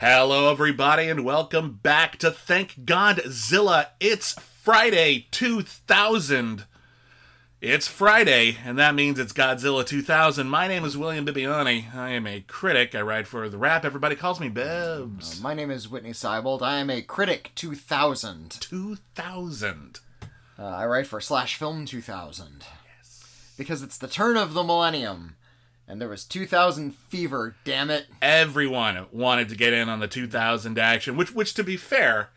Hello, everybody, and welcome back to Thank Godzilla. It's Friday 2000. It's Friday, and that means it's Godzilla 2000. My name is William Bibbiani. I am a critic. I write for The Wrap. Everybody calls me Bebs. My name is Witney Seibold. I am a critic 2000. 2000. Uh, I write for Slash Film 2000. Yes. Because it's the turn of the millennium. And there was 2000 fever, damn it. Everyone wanted to get in on the 2000 action, which, which to be fair,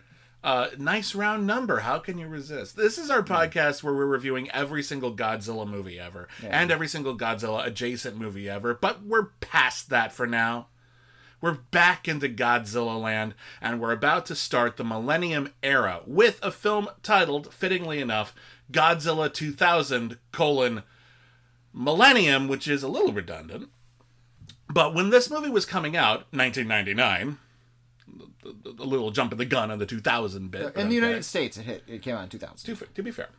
uh, nice round number. How can you resist? This is our podcast where we're reviewing every single Godzilla movie ever and every single Godzilla adjacent movie ever. But we're past that for now. We're back into Godzilla land, and we're about to start the Millennium Era with a film titled, fittingly enough, Godzilla 2000: colon Millennium, which is a little redundant. But when this movie was coming out, 1999, a little jump in the gun on the 2000 bit. In the. United States, it hit. It came out in 2000. to, to be fair.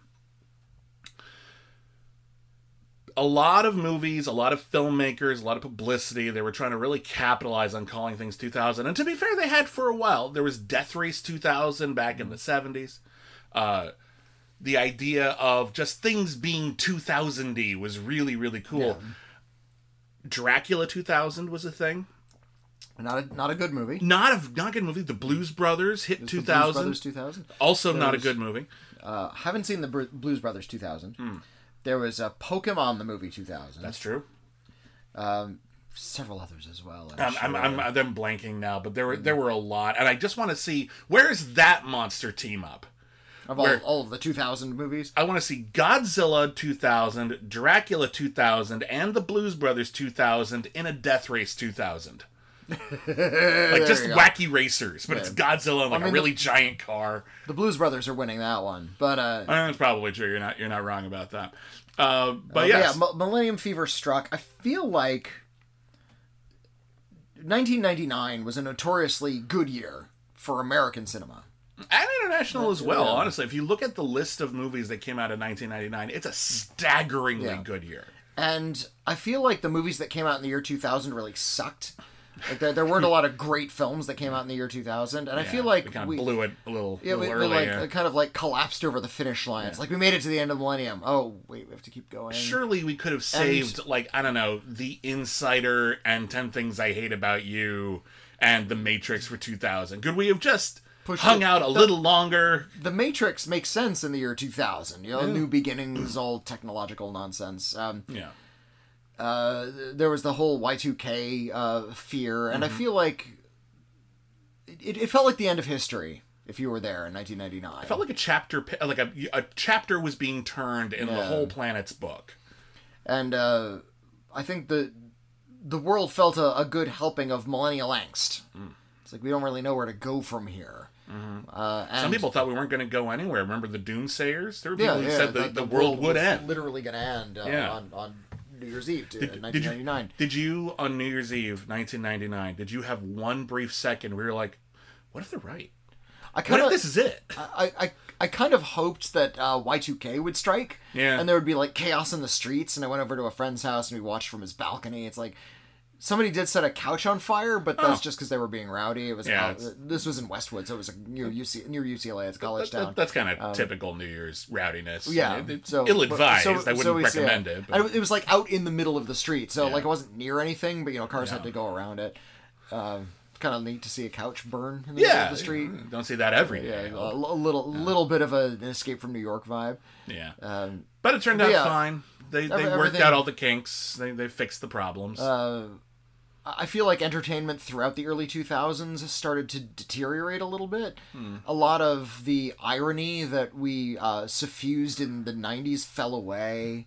A lot of movies, a lot of filmmakers, a lot of publicity, they were trying to really capitalize on calling things 2000. And to be fair, they had for a while. There was Death Race 2000 back in the 70s. Uh, the idea of just things being 2000y was really, really cool. Dracula 2000 was a thing. Not a not a good movie. Not a not a good movie. The Blues Brothers hit The 2000. Blues Brothers 2000. also not a good movie. Uh, haven't seen the Blues Brothers 2000. There was a Pokemon the movie 2000. Hmm. That's true. Several others as well. I'm I'm, sure. I'm, I'm, I'm blanking now, but there were there were a lot, and I just want to see where's that monster team up. Of all, all of the 2000 movies. I want to see Godzilla 2000, Dracula 2000, and the Blues Brothers 2000 in a Death Race 2000. like just wacky racers, but it's Godzilla in like I mean, a really giant car. The Blues Brothers are winning that one, but uh, Uh, That's probably true. You're not you're not wrong about that. Uh, but But yes, yeah, M- Millennium Fever struck. I feel like 1999 was a notoriously good year for American cinema. And international as well. Honestly, if you look at the list of movies that came out in 1999, it's a staggeringly Yeah. good year. And I feel like the movies that came out in the year 2000 really sucked. Like there, there weren't a lot of great films that came out in the year 2000, and I feel like we kind of we, blew it a little, yeah, little we, we like kind of like collapsed over the finish line. It's like we made it to the end of the millennium. Oh wait, we have to keep going. Surely we could have saved, like, I don't know, The Insider and 10 Things I Hate About You and The Matrix for 2000. Could we have just Pushed hung it- out a the- little longer? The Matrix makes sense in the year 2000. You know, new beginnings, all technological nonsense. Um, Yeah. uh, there was the whole Y2K uh, fear, and I feel like it, it felt like the end of history if you were there in 1999. It Felt like a chapter, like a, a chapter was being turned in the whole planet's book. and uh, I think the the world felt a, a good helping of millennial angst. It's like we don't really know where to go from here. Uh, and Some people thought we weren't going to go anywhere. Remember the Doomsayers? There were yeah, people who yeah, said the, the, world, would end. literally going to end uh, Yeah. on, on New Year's Eve, to, Did, did you, 1999. did you, on New Year's Eve, 1999, did you have one brief second where you're like, what if they're right? I What kind if this is it? I, I, I kind of hoped that uh, Y2K would strike. Yeah. And there would be like chaos in the streets. And I went over to a friend's house and we watched from his balcony. It's like somebody did set a couch on fire, but that's Oh. just because they were being rowdy. It was Yeah, this was in Westwood, so it was a, near UC, near UCLA. It's a college That- that- town. that's kind of typical New Year's rowdiness. Um, yeah, It- it's so ill-advised. so- I wouldn't so recommend it. And But it was like out in the middle of the street, so Yeah. like it wasn't near anything, but you know cars had to go around it. Um, kind of neat to see a couch burn in the middle yeah, of the street. Don't see that every Yeah, a, a little, little bit of a, an escape from New York vibe. yeah, Um, but it turned out yeah. fine. They they worked out all the kinks. They they fixed the problems. uh, I feel like entertainment throughout the early 2000s started to deteriorate a little bit. A lot of the irony that we uh, suffused in the 90s fell away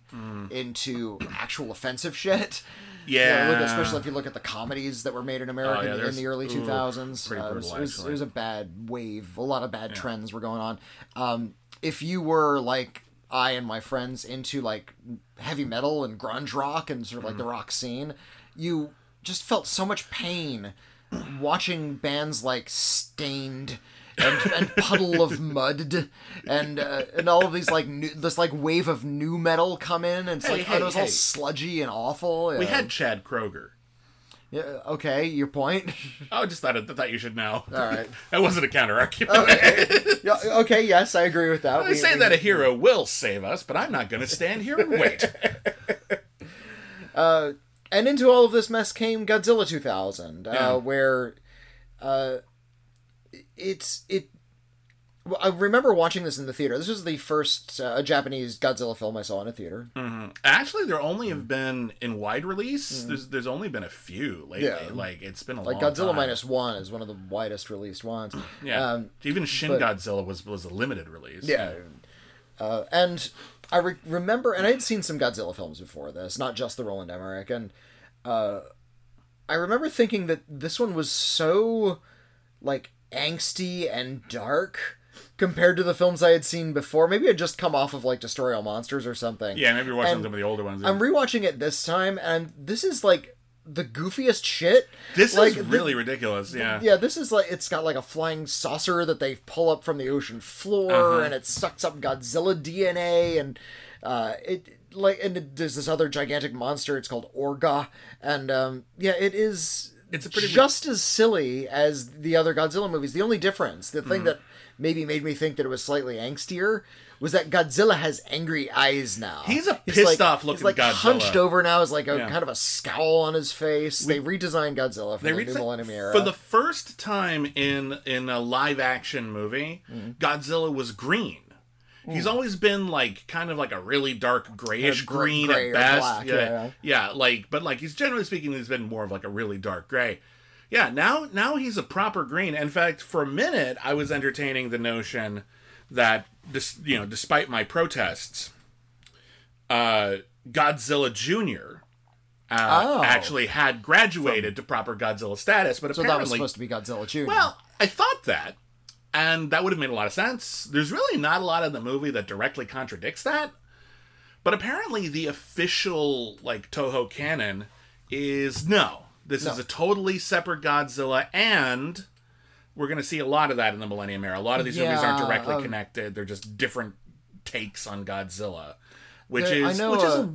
into actual offensive shit. Yeah. look, especially if you look at the comedies that were made in America Oh, yeah, in the early ooh, 2000s. Uh, it, was, it, was, it was a bad wave. A lot of bad trends were going on. Um, if you were like I and my friends into like heavy metal and grunge rock and sort of like the Mm-hmm. rock scene, you just felt so much pain watching bands like Staind and, and Puddle of Mudd and uh, and all of these like new, this like wave of nu metal come in and it's Hey, like hey, oh, it was all sludgy and awful. We Yeah. had Chad Kroeger. yeah, okay, your point. Oh, I just thought it, thought you should know. All right. that wasn't a counter argument. yeah, okay, yes, I agree with that. I We- say we- that a hero will save us, but I'm not going to stand here and wait. and into all of this mess came Godzilla 2000, Yeah. uh, where uh, it's it. I remember watching this in the theater. This was the first uh, Japanese Godzilla film I saw in a theater. Actually, there only have been in wide release. There's there's only been a few lately. Mm. Yeah. Like it's been a Like Godzilla time. minus one is one of the widest released ones. Yeah. Um, Even Shin but- Godzilla was was a limited release. yeah. Uh, and I re- remember, and I had seen some Godzilla films before this, not just the Roland Emmerich, and uh, I remember thinking that this one was so like angsty and dark compared to the films I had seen before. Maybe I'd just come off of like Destroy All Monsters or something. Yeah, maybe watching And some of the older ones. I'm rewatching it this time, and this is like the goofiest shit. this like, is the- really ridiculous. Yeah. yeah, this is like it's got like a flying saucer that they pull up from the ocean floor, Uh-huh. and it sucks up Godzilla DNA, and uh, it like and it, there's this other gigantic monster. It's called Orga, and um, yeah, it is. It's a pretty- just as silly as the other Godzilla movies. The only difference, the thing that maybe made me think that it was slightly angstier, was that Godzilla has angry eyes now. He's a pissed off looking Godzilla. He's like Godzilla. hunched over now, is like a Yeah. kind of a scowl on his face. they redesigned Godzilla for They the reached new Millennium era. for the first time in in a live action movie. Mm-hmm. Godzilla was green. He's always been like kind of like a really dark grayish gr- green gray at best. black, yeah, yeah. yeah, like but like he's generally speaking, he's been more of like a really dark gray. Yeah, now now he's a proper green. In fact, for a minute, I was entertaining the notion that this, you know, despite my protests, uh, Godzilla Junior. Uh, Oh. actually had graduated to proper Godzilla status, but so that was apparently, supposed to be Godzilla Jr. well, I thought that, and that would have made a lot of sense. There's really not a lot in the movie that directly contradicts that, but apparently the official like Toho canon is no. This is a totally separate Godzilla, and we're going to see a lot of that in the Millennium Era. A lot of these movies aren't directly um, connected; they're just different takes on Godzilla, which There- I is know, which is uh, a,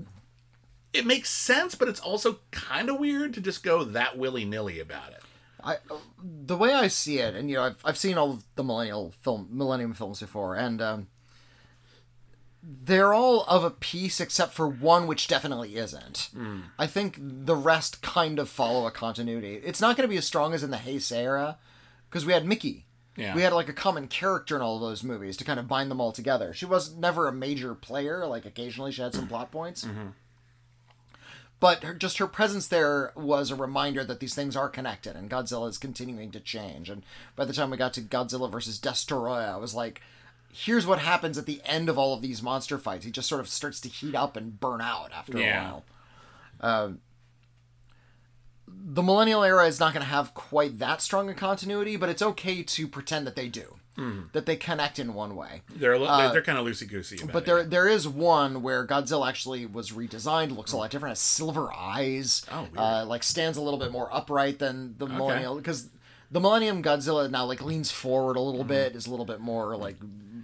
it makes sense, but it's also kind of weird to just go that willy nilly about it. I, the way I see it, and you know, I've, I've seen all the millennial film, Millennium films before, and um, they're all of a piece except for one, which definitely isn't. I think the rest kind of follow a continuity. It's not going to be as strong as in the Heisei era, because we had Miki. Yeah. We had like a common character in all of those movies to kind of bind them all together. She was never a major player. Like occasionally she had some plot points. But her, just her presence there was a reminder that these things are connected, and Godzilla is continuing to change. And by the time we got to Godzilla versus Destoroyah, I was like, "Here's what happens at the end of all of these monster fights. He just sort of starts to heat up and burn out after Yeah. a while." Um, the millennial era is not going to have quite that strong a continuity, but it's okay to pretend that they do, that they connect in one way. They're they're, they're kind of loosey goosey. Uh, But there, there is one where Godzilla actually was redesigned, looks a lot different, has silver eyes, Oh, weird. uh, like stands a little bit more upright than the Millennial, because the Millennium Godzilla now like leans forward a little bit, is a little bit more like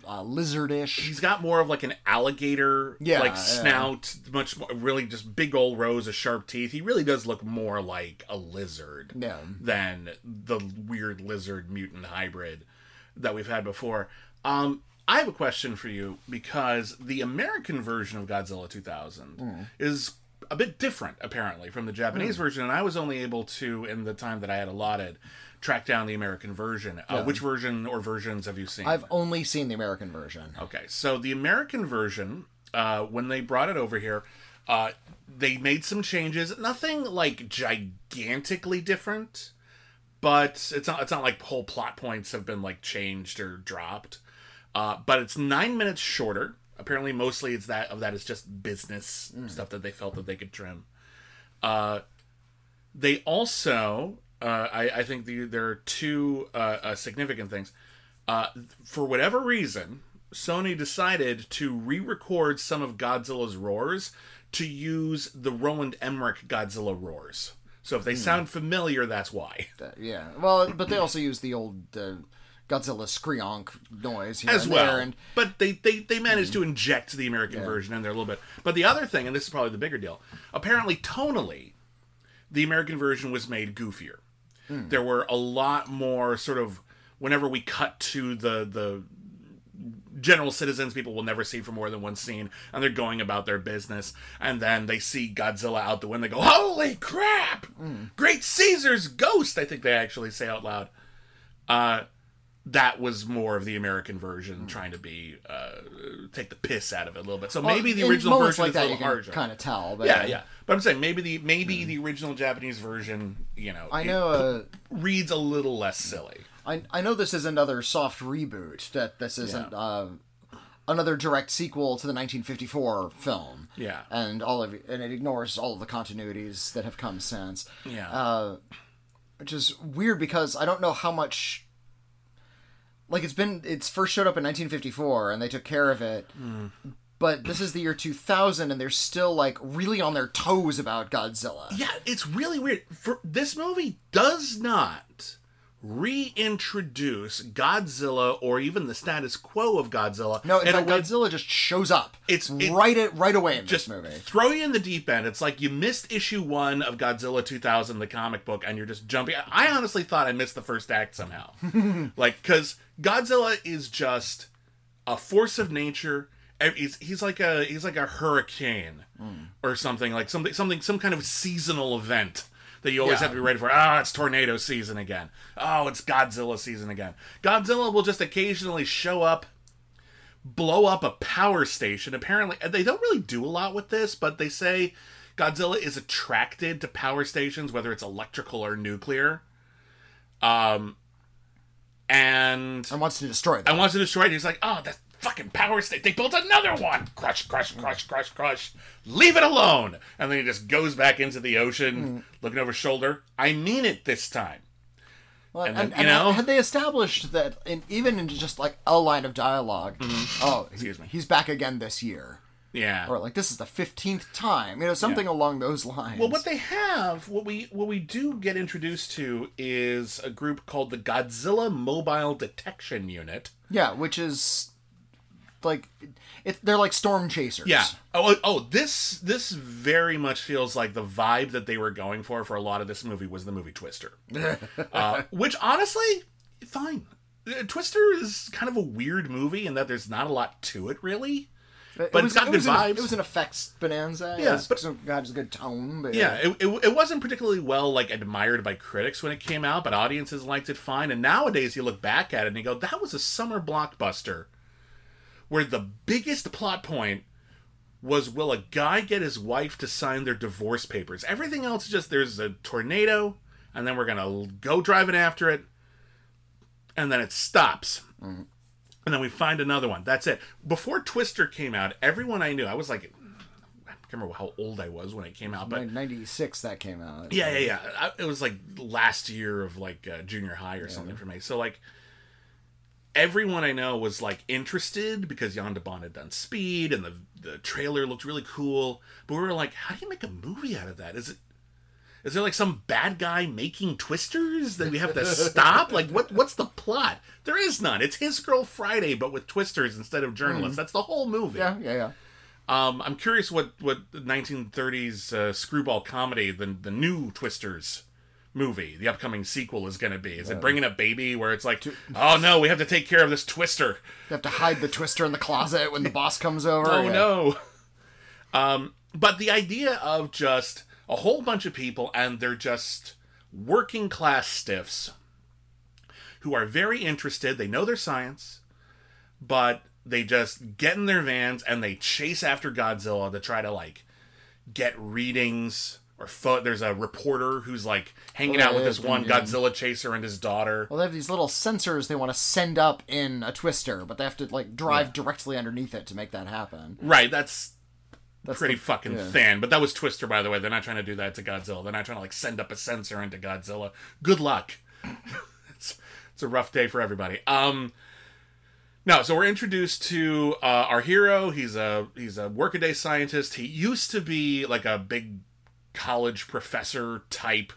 uh, lizardish. he's got more of like an alligator Yeah, like yeah. snout much more really just big old rows of sharp teeth he really does look more like a lizard Yeah. than the weird lizard mutant hybrid that we've had before um i have a question for you because the american version of godzilla 2000 Mm. is a bit different apparently from the japanese Mm. version and i was only able to in the time that i had allotted track down the american version uh, which version or versions have you seen I've only seen the American version. Okay, so the American version, uh, when they brought it over here, Uh, they made some changes, nothing like gigantically different, but it's not it's not like whole plot points have been like changed or dropped. Uh, but it's nine minutes shorter. Apparently, mostly it's that of that is just business stuff that they felt that they could trim. Uh, they also, uh, I, I think the, there are two uh, uh, significant things. Uh, for whatever reason, Sony decided to re-record some of Godzilla's roars to use the Roland Emmerich Godzilla roars. So if they sound familiar, that's why. Yeah. Well, but they also use the old uh, Godzilla screonk noise here as and well. and But they, they, they managed to inject the American version in there a little bit. But the other thing, and this is probably the bigger deal, apparently tonally, the American version was made goofier. There were a lot more sort of whenever we cut to the the general citizens people will never see for more than one scene and they're going about their business and then they see godzilla out the window they go holy crap! Great caesar's ghost! I think they actually say out loud. Uh that was more of the American version, trying to be uh, take the piss out of it a little bit. So maybe the original version like is a that little you can harsher. kind of tell. But yeah, yeah. But I'm saying maybe the maybe the original Japanese version, you know, I know. Uh, reads a little less silly. I I know this is another soft reboot. That this isn't uh, another direct sequel to the 1954 film. Yeah. and all of and it ignores all of the continuities that have come since. Yeah. uh, which is weird because I don't know how much. Like it's been, it's first showed up in 1954, and they took care of it. But this is the year 2000, and they're still like really on their toes about Godzilla. Yeah, it's really weird. For this movie does not reintroduce Godzilla or even the status quo of Godzilla. No, in in fact, way- Godzilla just shows up. It's- it- right it right away in just this movie. throw you in the deep end. It's like you missed issue one of Godzilla 2000, the comic book, and you're just jumping. I honestly thought I missed the first act somehow. like, because Godzilla is just a force of nature. He's, he's like a he's like a hurricane hmm. or something like something something some kind of seasonal event that you always Yeah. have to be ready for. Ah, it's tornado season again. Oh, it's Godzilla season again. Godzilla will just occasionally show up blow up a power station. Apparently, they don't really do a lot with this, but they say Godzilla is attracted to power stations, whether it's electrical or nuclear. Um, and and wants to destroy I them. wants to destroy it. He's like, oh, that fucking power state. They built another one. Crush, crush, crush, crush, crush. Leave it alone. And then he just goes back into the ocean, looking over his shoulder. I mean it this time. Well, and and, then, and you know- had they established that, in, even in just like a line of dialog oh, Mm-hmm. Excuse me. he's back again this year, Yeah. or like this is the fifteenth time, you know, something along those lines. Well, what they have, what we what we do get introduced to is a group called the Godzilla Mobile Detection Unit. yeah, which is like it, they're like storm chasers. Yeah. Oh, oh, oh, this this very much feels like the vibe that they were going for for a lot of this movie was the movie Twister, uh, which honestly, fine. Uh, Twister is kind of a weird movie in that there's not a lot to it really. It But was, it's got it good was an- vibes. it was an effects bonanza. Yeah, Yeah, but- but got a good tone. But Yeah, it, it, it wasn't particularly well like admired by critics when it came out, but audiences liked it fine. And nowadays, you look back at it and you go, "That was a summer blockbuster." Where the biggest plot point was, will a guy get his wife to sign their divorce papers? Everything else is just there's a tornado, and then we're gonna go driving after it, and then it stops. And then we find another one. That's it. Before Twister came out, everyone I knew, I was like, I can't remember how old I was when it came out, but 96 that came out. yeah, yeah, yeah. I, it was like last year of like uh, junior high or something for me. So like everyone I know was like interested because Jan de Bont had done Speed and the the trailer looked really cool. But we were like, how do you make a movie out of that? Is it is there like some bad guy making twisters that we have to stop? like what what's the plot? There is none. It's his girl Friday, but with twisters instead of journalists. That's the whole movie. Yeah, yeah, yeah. Um, I'm curious what what the 1930s uh, screwball comedy, the the new Twisters movie, the upcoming sequel is going to be. Is it bringing a baby where it's like, oh no, we have to take care of this Twister. You have to hide the twister in the closet when the boss comes over. Oh yeah. no. Um, but the idea of just a whole bunch of people and they're just working class stiffs who are very interested. They know their science, but they just get in their vans and they chase after Godzilla to try to like get readings or pho- there's a reporter who's like hanging Oh, out with this one yeah. Godzilla chaser and his daughter. Well, they have these little sensors they want to send up in a twister, but they have to like drive directly underneath it to make that happen. Right, that's That's pretty the- fucking yeah. thin. But that was Twister, by the way. They're not trying to do that to Godzilla. They're not trying to like send up a sensor into Godzilla. Good luck. it's it's a rough day for everybody. Um, no, so we're introduced to uh, our hero. He's a he's a workaday scientist. He used to be like a big college professor type.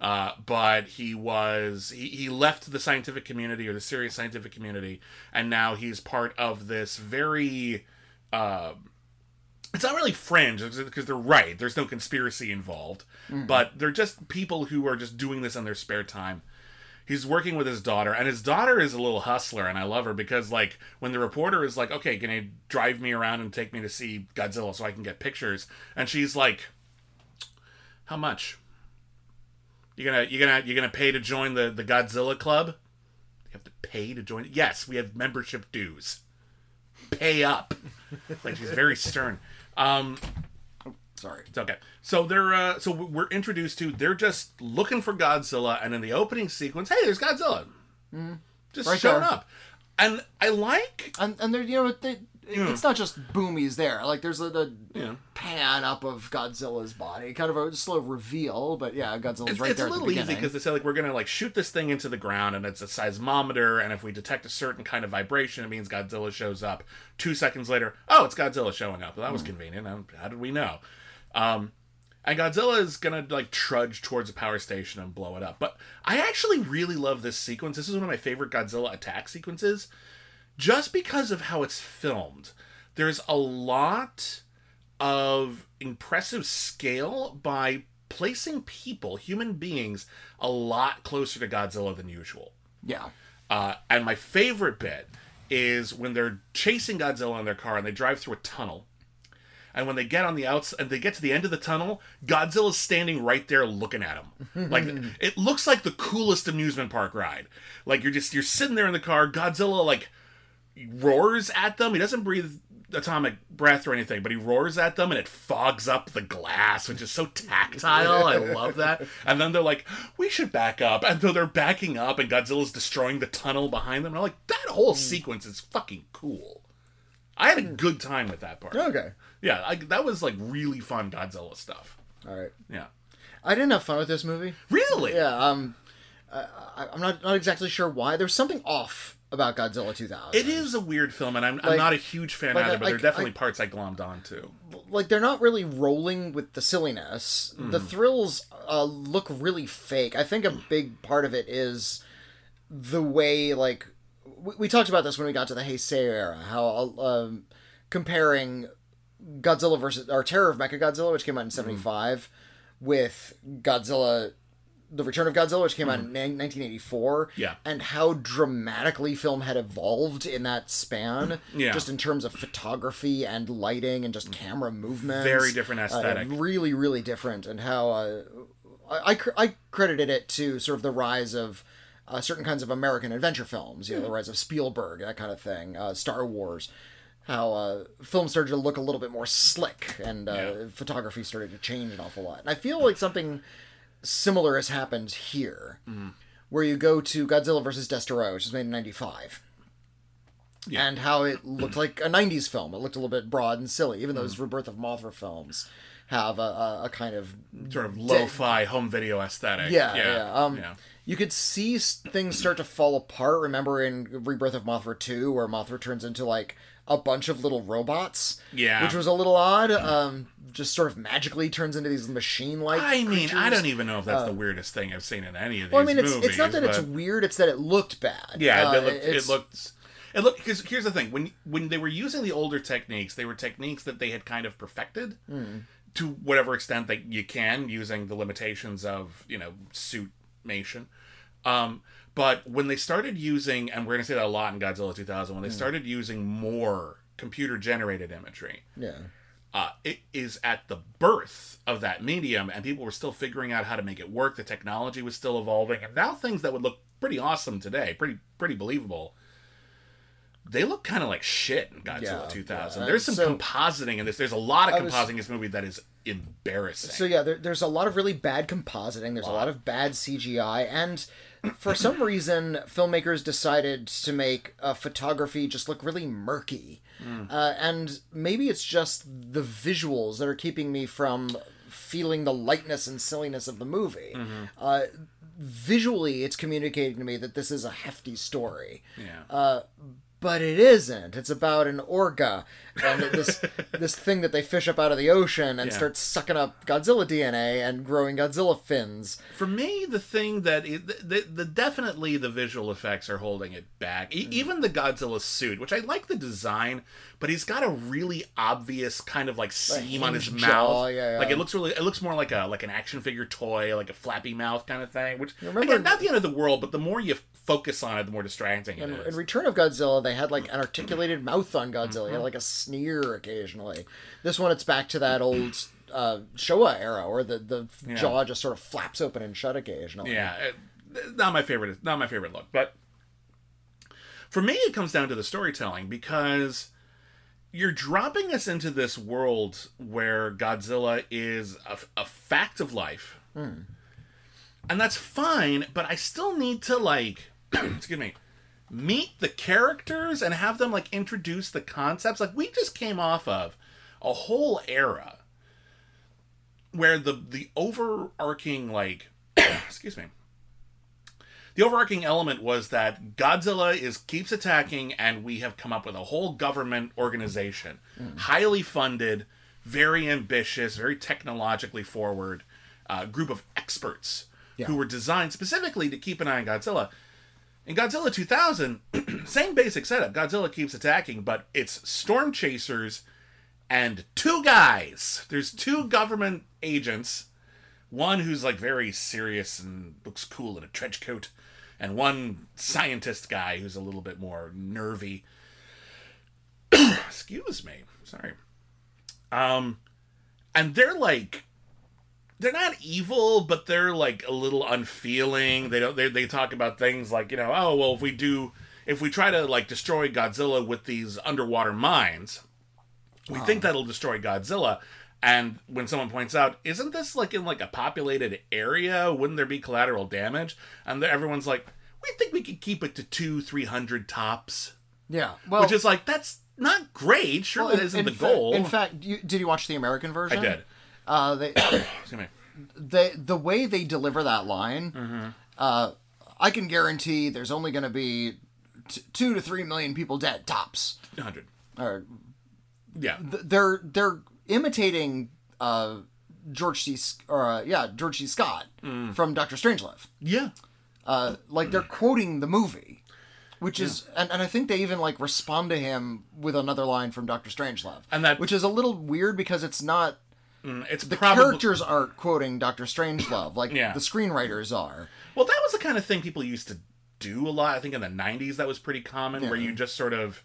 Uh, but he was he, he left the scientific community or the serious scientific community and now he's part of this very uh, it's not really fringe because they're right. There's no conspiracy involved, but they're just people who are just doing this in their spare time. He's working with his daughter, and his daughter is a little hustler, and I love her because, like, when the reporter is like, "Okay, can you drive me around and take me to see Godzilla so I can get pictures?" and she's like, "How much? You're gonna you're gonna you're gonna pay to join the the Godzilla club? You have to pay to join. Yes, we have membership dues. Pay up." like she's very stern. Um, Sorry. it's okay. So they're uh, so we're introduced to they're just looking for Godzilla, and in the opening sequence, hey, there's Godzilla, just Right showing there. up, and I like And and they're you know, they, it's not just boomies there. Like there's a, a Yeah. pan up of Godzilla's body, kind of a slow reveal, but yeah, Godzilla's it's, right it's there a at the little easy because they say like we're gonna like shoot this thing into the ground, and it's a seismometer, and if we detect a certain kind of vibration, it means Godzilla shows up. Two seconds later, oh, it's Godzilla showing up. Well, that was convenient. Um, How did we know? Um, and Godzilla is gonna like trudge towards a power station and blow it up. But I actually really love this sequence. This is one of my favorite Godzilla attack sequences, just because of how it's filmed. There's a lot of impressive scale by placing people, human beings, a lot closer to Godzilla than usual. yeah. Uh, and my favorite bit is when they're chasing Godzilla in their car and they drive through a tunnel. And when they get on the outs and they get to the end of the tunnel, Godzilla's standing right there looking at them. Like it looks like the coolest amusement park ride. Like you're just you're sitting there in the car, Godzilla like roars at them. He doesn't breathe atomic breath or anything, but he roars at them and it fogs up the glass, which is so tactile. I love that. And then they're like, we should back up. And so they're backing up and Godzilla's destroying the tunnel behind them, and I'm like, that whole sequence is fucking cool. I had a good time with that part. Okay. Yeah, I, that was like really fun Godzilla stuff. All right. Yeah. I didn't have fun with this movie. Really? Yeah. Um, I, I- I'm not not exactly sure why. There's something off about Godzilla 2000. It is a weird film, and I'm, I'm not a huge fan like, either, but I- there are definitely I- parts I glommed on to. like they're not really rolling with the silliness. The Mm. thrills uh, look really fake. I think a big part of it is the way like we, we talked about this when we got to the Heisei era. How um, comparing Godzilla versus or Terror of Mechagodzilla, which came out in '75, with Godzilla. The Return of Godzilla, which came out in 1984, Mm-hmm. Yeah. and how dramatically film had evolved in that span, Yeah. just in terms of photography and lighting and just camera movement, Very different Uh, aesthetic. really, really different, and how uh, I, I cr- I credited it to sort of the rise of uh, certain kinds of American adventure films, you know, the rise of Spielberg, that kind of thing, uh, Star Wars. How uh, film started to look a little bit more slick, and uh, Yeah. photography started to change an awful lot. And I feel like something similar has happened here, Mm-hmm. where you go to Godzilla versus Destoroyah, which was made in '95 Yeah. and how it looked like a 90s film. It looked a little bit broad and silly. Even Mm. those Rebirth of Mothra films have a, a, a kind of. Sort of lo-fi home video aesthetic. Yeah, yeah. Um, yeah. You could see things start to fall apart. Remember in Rebirth of Mothra 2, where Mothra turns into like a bunch of little robots? Yeah. Which was a little odd. Um, just sort of magically turns into these machine like. I mean, I don't even know if that's the weirdest thing I've seen in any of these Uh, Well, I mean, it's, movies. it's not that it's weird, it's that it looked bad. Yeah, Uh, it looked. It looked. It looked because here's the thing: when when they were using the older techniques, they were techniques that they had kind of perfected Hmm. to whatever extent that you can, using the limitations of you know suitmation. Um, but when they started using, and we're going to say that a lot in Godzilla 2000, when they started using more computer generated imagery, Yeah. uh, it is at the birth of that medium, and people were still figuring out how to make it work. The technology was still evolving, and now things that would look pretty awesome today, pretty pretty believable, they look kind of like shit in Godzilla Yeah, 2000. yeah. There's some So- compositing in this. There's a lot of was- compositing in this movie that is embarrassing. So yeah, there, there's a lot of really bad compositing. There's a lot of bad CGI, and for some reason, filmmakers decided to make uh, photography just look really murky. Uh, and maybe it's just the visuals that are keeping me from feeling the lightness and silliness of the movie. Uh, visually, it's communicating to me that this is a hefty story yeah. but it isn't. It's about an orga and this this thing that they fish up out of the ocean and Yeah. start sucking up Godzilla DNA and growing Godzilla fins. For me, the thing that the, the, the definitely the visual effects are holding it back. Mm. E- even the Godzilla suit, which I like the design, but he's got a really obvious kind of like seam on his hinged mouth. jaw, yeah, yeah. Like it looks really, it looks more like a like an action figure toy, like a flappy mouth kind of thing. Which remember- again, not the end of the world, but the more you focus on it, the more distracting it is. in Return of Godzilla, they had like an articulated mouth on Godzilla, Mm-hmm. He had like a sneer occasionally. This one, it's back to that old uh, Showa era where the, the jaw just sort of flaps open and shut occasionally. Yeah, it, not my favorite. Not my favorite look, but for me, it comes down to the storytelling because you're dropping us into this world where Godzilla is a, a fact of life, and that's fine. But I still need to like, excuse me, meet the characters and have them like introduce the concepts. Like we just came off of a whole era where the the overarching like excuse me the overarching element was that Godzilla is keeps attacking and we have come up with a whole government organization. Highly funded very ambitious very technologically forward uh, group of experts who were designed specifically to keep an eye on Godzilla in Godzilla 2000 same basic setup Godzilla keeps attacking but it's storm chasers and two guys. There's two government agents. One who's like very serious and looks cool in a trench coat, and one scientist guy who's a little bit more nervy. Excuse me. Sorry. Um and they're like they're not evil, but they're like a little unfeeling. They don't they they talk about things like, you know, oh, well if we do if we try to like destroy Godzilla with these underwater mines, we think oh. that'll destroy Godzilla. And when someone points out, isn't this like in like a populated area? Wouldn't there be collateral damage? And everyone's like, we think we could keep it to two, three hundred tops. Yeah. Well, Which is like that's not great. Sure, well, that isn't the fa- goal. in fact, you, did you watch the American version? I did. Uh, they, Excuse me. they the way they deliver that line, Mm-hmm. uh, I can guarantee there's only going to be t- two to three million people dead tops. Hundred. Or Yeah. th- they're they're imitating uh, George C. Or uh, yeah George C. Scott Mm. from Doctor Strangelove. Yeah. Uh, like they're quoting the movie, which is and, and I think they even like respond to him with another line from Doctor Strangelove, And that- which is a little weird because it's not Mm, It's the probably characters aren't quoting Doctor Strangelove like Yeah. the screenwriters are. Well, that was the kind of thing people used to do a lot. I think in the 90s that was pretty common where you just sort of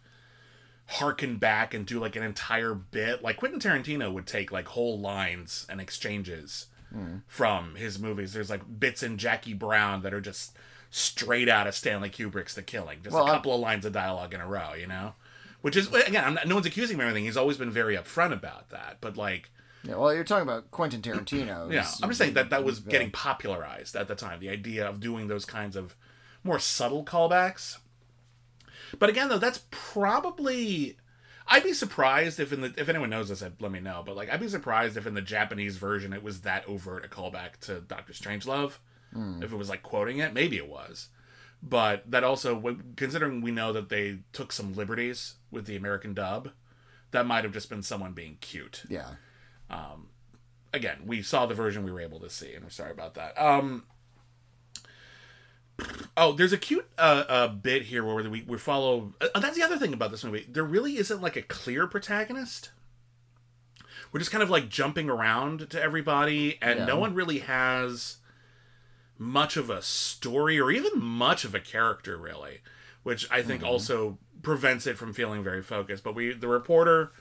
harken back and do like an entire bit. Like Quentin Tarantino would take like whole lines and exchanges from his movies. There's like bits in Jackie Brown that are just straight out of Stanley Kubrick's The Killing. Just Well, a I- couple of lines of dialogue in a row, you know? Which is, again, I'm not, no one's accusing him of anything. He's always been very upfront about that. But like, Yeah, well, you're talking about Quentin Tarantino. yeah, I'm just saying that that was getting popularized at the time. The idea of doing those kinds of more subtle callbacks. But again, though, that's probably. I'd be surprised if in the if anyone knows this, let me know. But like, I'd be surprised if in the Japanese version it was that overt a callback to Doctor Strangelove. Hmm. If it was like quoting it, maybe it was. But that also, considering we know that they took some liberties with the American dub, that might have just been someone being cute Yeah. Again, we saw the version we were able to see, and we're sorry about that. Um, oh, there's a cute uh, uh, bit here where we, we follow. Uh, that's the other thing about this movie. There really isn't like a clear protagonist. We're just kind of like jumping around to everybody, and Yeah. no one really has much of a story or even much of a character, really, which I think also prevents it from feeling very focused. But we, the reporter,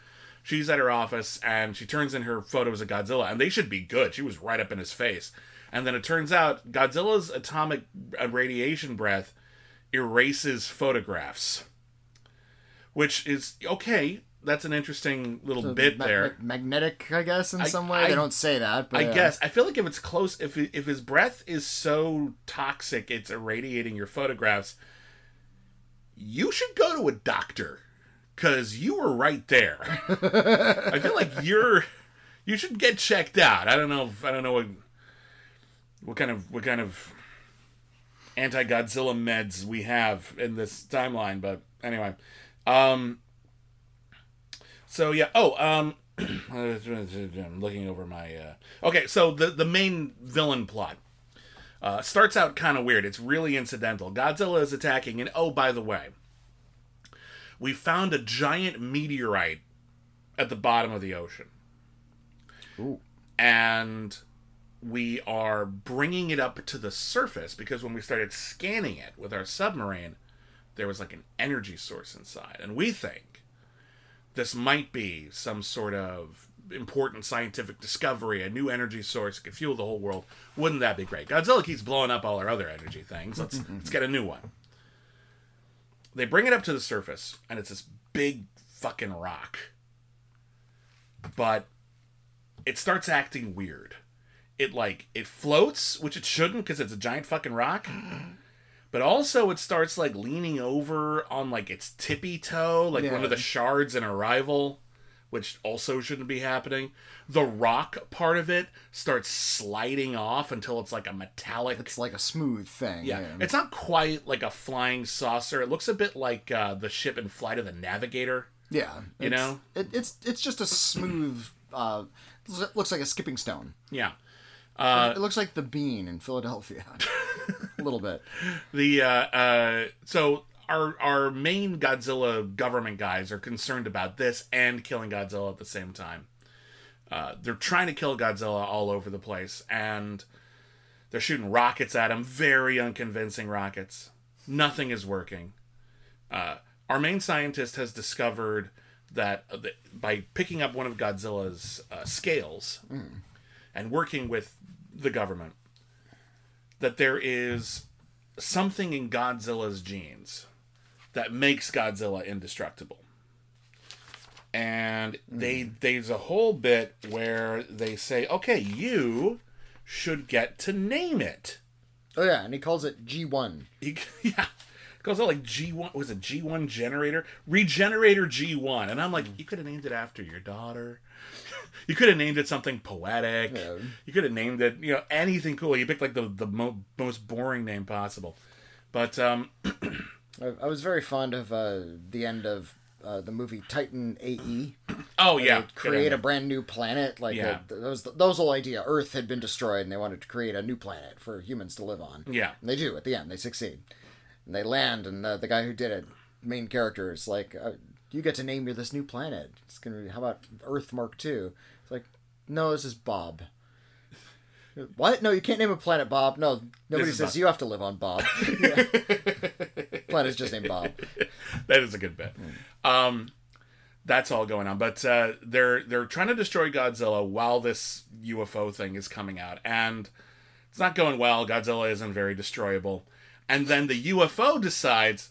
she's at her office and she turns in her photos of Godzilla, and they should be good. She was right up in his face. And then it turns out Godzilla's atomic uh, radiation breath erases photographs. which is okay. That's an interesting little bit Ma- there. ma- magnetic, I guess, in some way. I- they don't say that, but I yeah. guess I feel like if it's close, if if his breath is so toxic, it's irradiating your photographs. You should go to a doctor because you were right there. I feel like you're you should get checked out. I don't know. If, I don't know what what kind of what kind of anti Godzilla meds we have in this timeline, but anyway. Um. So yeah. Oh. Um. I'm looking over my. Uh... Okay. So the the main villain plot uh, starts out kind of weird. It's really incidental. Godzilla is attacking, and oh, by the way, we found a giant meteorite at the bottom of the ocean. Ooh. And we are bringing it up to the surface because when we started scanning it with our submarine, there was like an energy source inside. And we think this might be some sort of important scientific discovery, a new energy source that could fuel the whole world. Wouldn't that be great? Godzilla keeps blowing up all our other energy things. Let's let's get a new one. They bring it up to the surface, and it's this big fucking rock. But it starts acting weird. It like it floats, which it shouldn't because it's a giant fucking rock. But also it starts like leaning over on like its tippy toe, like one of the shards in Arrival, which also shouldn't be happening. The rock part of it starts sliding off until it's like a metallic It's like a smooth thing. yeah. Yeah. It's not quite like a flying saucer. It looks a bit like uh, the ship in Flight of the Navigator. yeah. You know? it, it's it's just a smooth. Uh, looks like a skipping stone. Yeah. it looks like the bean in Philadelphia. a little bit. The uh, uh, so our our main Godzilla government guys are concerned about this and killing Godzilla at the same time. Uh, they're trying to kill Godzilla all over the place, and they're shooting rockets at him. Very unconvincing rockets. Nothing is working. Uh, our main scientist has discovered that uh, by picking up one of Godzilla's uh, scales and working with the government, that there is something in Godzilla's genes that makes Godzilla indestructible. And they there's a whole bit where they say, "Okay, you should get to name it." Oh yeah, and he calls it G one. He, yeah, it goes out like G one was it G one generator regenerator G one, and I'm like, you could have named it after your daughter. You could have named it something poetic. Yeah. You could have named it, you know, anything cool. You picked like the the mo- most boring name possible. But um, I, I was very fond of uh, the end of uh, the movie Titan AE. oh yeah, create a brand new planet. Like Yeah. uh, that was the, that was the whole idea. Earth had been destroyed, and they wanted to create a new planet for humans to live on. Yeah. and they do at the end. They succeed, and they land. And uh, the guy who did it, main character, is like, uh, "You get to name your this new planet. It's gonna be how about Earth Mark Two? It's like, "No, this is Bob." What? No, you can't name a planet Bob. No, nobody says Bob. you have to live on Bob. Yeah. Planet's just named Bob. that is a good bit. Um, that's all going on, but uh, they're they're trying to destroy Godzilla while this UFO thing is coming out, and it's not going well. Godzilla isn't very destroyable, and then the UFO decides,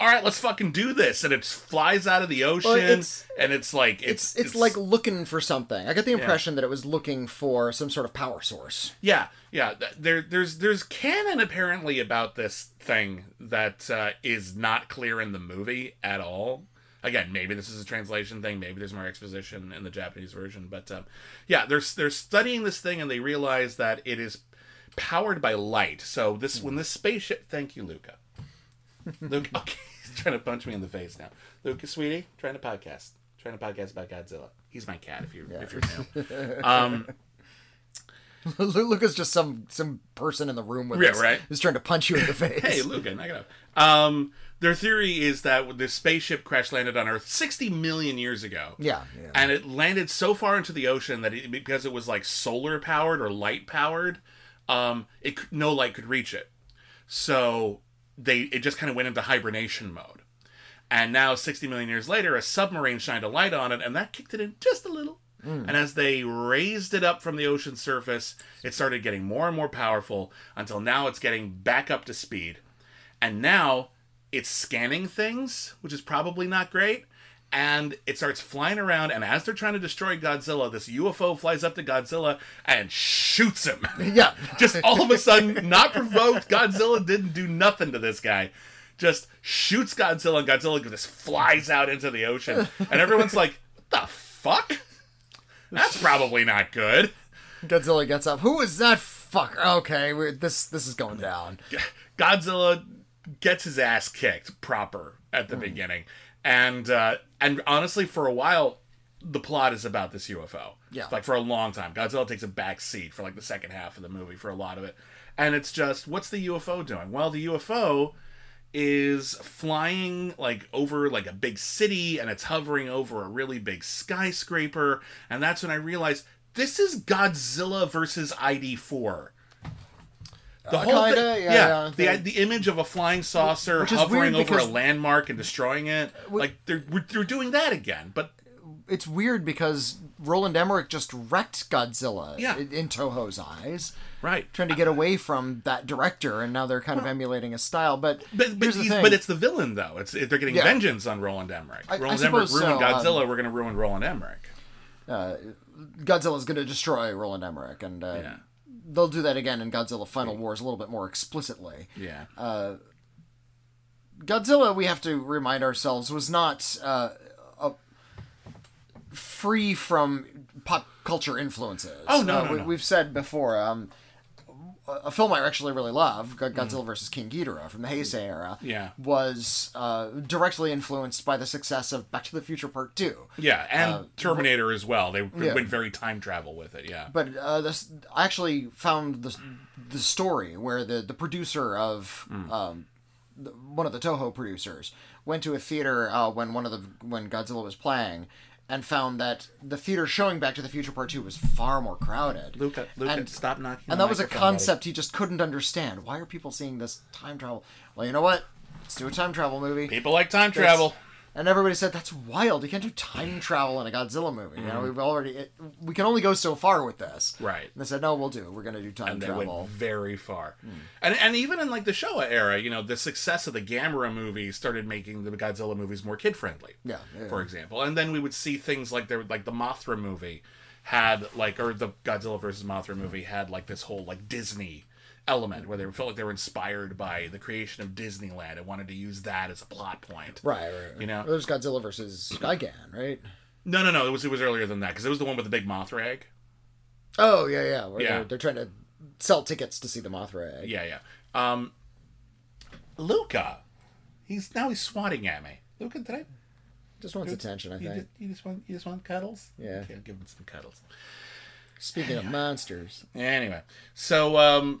all right, let's fucking do this, and it flies out of the ocean, it's- and it's like It's, it's it's like looking for something. I get the impression that it was looking for some sort of power source. Yeah, yeah. There, there's, there's canon apparently about this thing that uh, is not clear in the movie at all. Again, maybe this is a translation thing. Maybe there's more exposition in the Japanese version. But um, yeah, they're they're studying this thing and they realize that it is powered by light. So this when this spaceship. Thank you, Luca. Luke, okay, he's trying to punch me in the face now. Luca, sweetie, trying to podcast, trying to podcast about Godzilla. He's my cat. If you're if you're new. Um, Luca's just some some person in the room with Yeah, us right. who's trying to punch you in the face. Hey, Luca, knock it up. Um, their theory is that the spaceship crash landed on Earth 60 million years ago. Yeah, yeah. And it landed so far into the ocean that it, because it was like solar powered or light powered, um, it no light could reach it. So they it just kind of went into hibernation mode. And now 60 million years later, a submarine shined a light on it, and that kicked it in just a little. Hmm. And as they raised it up from the ocean surface, it started getting more and more powerful until now it's getting back up to speed. And now it's scanning things, which is probably not great. And it starts flying around, and as they're trying to destroy Godzilla, this UFO flies up to Godzilla and shoots him. Yeah. Just all of a sudden, not provoked, Godzilla didn't do nothing to this guy. Just shoots Godzilla, and Godzilla just flies out into the ocean. And everyone's like, what the fuck? That's probably not good. Godzilla gets up. Who is that fucker? Okay, we're, this this is going down. Godzilla gets his ass kicked proper at the hmm. beginning, and uh, and honestly, for a while, the plot is about this UFO. Yeah. like for a long time, Godzilla takes a back seat for like the second half of the movie for a lot of it, and it's just what's the UFO doing? Well, the UFO is flying like over like a big city and it's hovering over a really big skyscraper and that's when i realized this is godzilla versus id4 the whole Uh, kinda, thing, yeah, yeah, yeah. the the image of a flying saucer Which is hovering weird over a because- landmark and destroying it, like they're they're doing that again. But It's weird because Roland Emmerich just wrecked Godzilla Yeah. in, in Toho's eyes, right, trying to get away from that director, and now they're kind of emulating his style. But, But but, here's the he's, thing. but it's the villain though. It's they're getting Yeah. vengeance on Roland Emmerich. I- Roland Emmerich suppose ruined so, um, Godzilla. we're going to ruin Roland Emmerich. Godzilla's going to destroy Roland Emmerich, and uh, Yeah. They'll do that again in Godzilla Final Wars a little bit more explicitly. Yeah, Godzilla, we have to remind ourselves, was not uh, a, free from pop culture influences. Oh, no, Uh, no, we, no. We've said before. Um, a film I actually really love, Godzilla Mm. vs. King Ghidorah from the Heisei era, Yeah. was uh, directly influenced by the success of Back to the Future Part 2. yeah, and Terminator as well. They Uh, yeah. went very time travel with it. Yeah, But uh, this, I actually found the the story where the the producer of Mm. um, the, one of the Toho producers went to a theater uh, when one of the when Godzilla was playing. And found that the theater showing Back to the Future Part Two was far more crowded. Luca, Luca, and, stop knocking. and that was a microphone, buddy. concept he just couldn't understand. Why are people seeing this time travel? Well, you know what? Let's do a time travel movie. People like time That's- travel. And everybody said that's wild. You can't do time travel in a Godzilla movie. You know, we've already it, we can only go so far with this. Mm-hmm. Right. And they said no, we'll do. it. We're going to do time and they travel. went very far. Hmm. And and even in like the Showa era, you know, the success of the Gamera movies started making the Godzilla movies more kid friendly. Yeah, yeah. For example, and then we would see things like there, like the Mothra movie had like, or the Godzilla versus Mothra movie had like this whole like Disney element where they felt like they were inspired by the creation of Disneyland and wanted to use that as a plot point. Right, right, right. You know? There's Godzilla versus Gigan, right? No, no, no. It was it was earlier than that because it was the one with the big Mothra egg. Oh yeah, yeah. Where Yeah. They're, they're trying to sell tickets to see the Mothra egg. Yeah, yeah. Um, Luca, he's now he's swatting at me. Luca, did I? Just wants attention, I You think. just, you just want you just want cuddles? Yeah. Okay, give him some cuddles. Speaking of monsters, Anyway, so um,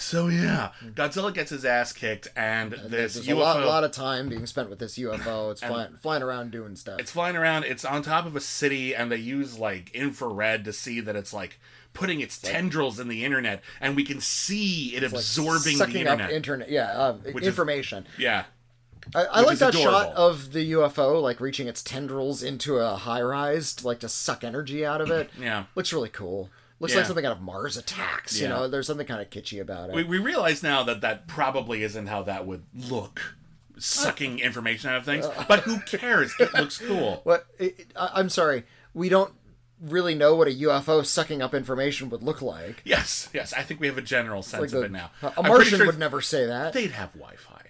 So yeah, Godzilla gets his ass kicked, and this there's UFO. a lot, lot of time being spent with this UFO. It's flying, flying around doing stuff. it's flying around. It's on top of a city, and they use like infrared to see that it's like putting its tendrils in the internet, and we can see it Like absorbing sucking the internet. up internet. Yeah, uh, is- information. yeah, I, I which like is that shot adorable. of the UFO like reaching its tendrils into a high rise to like to suck energy out of it. Yeah. looks really cool. Looks Yeah. like something out of Mars Attacks. You know, there's something kind of kitschy about it. we, we realize now that that probably isn't how that would look, sucking information out of things. But who cares? It looks cool. What? It, I'm sorry, we don't really know what a UFO sucking up information would look like. Yes, yes. I think we have a general sense Like of it now. a Martian sure would never say that. They'd have Wi-Fi.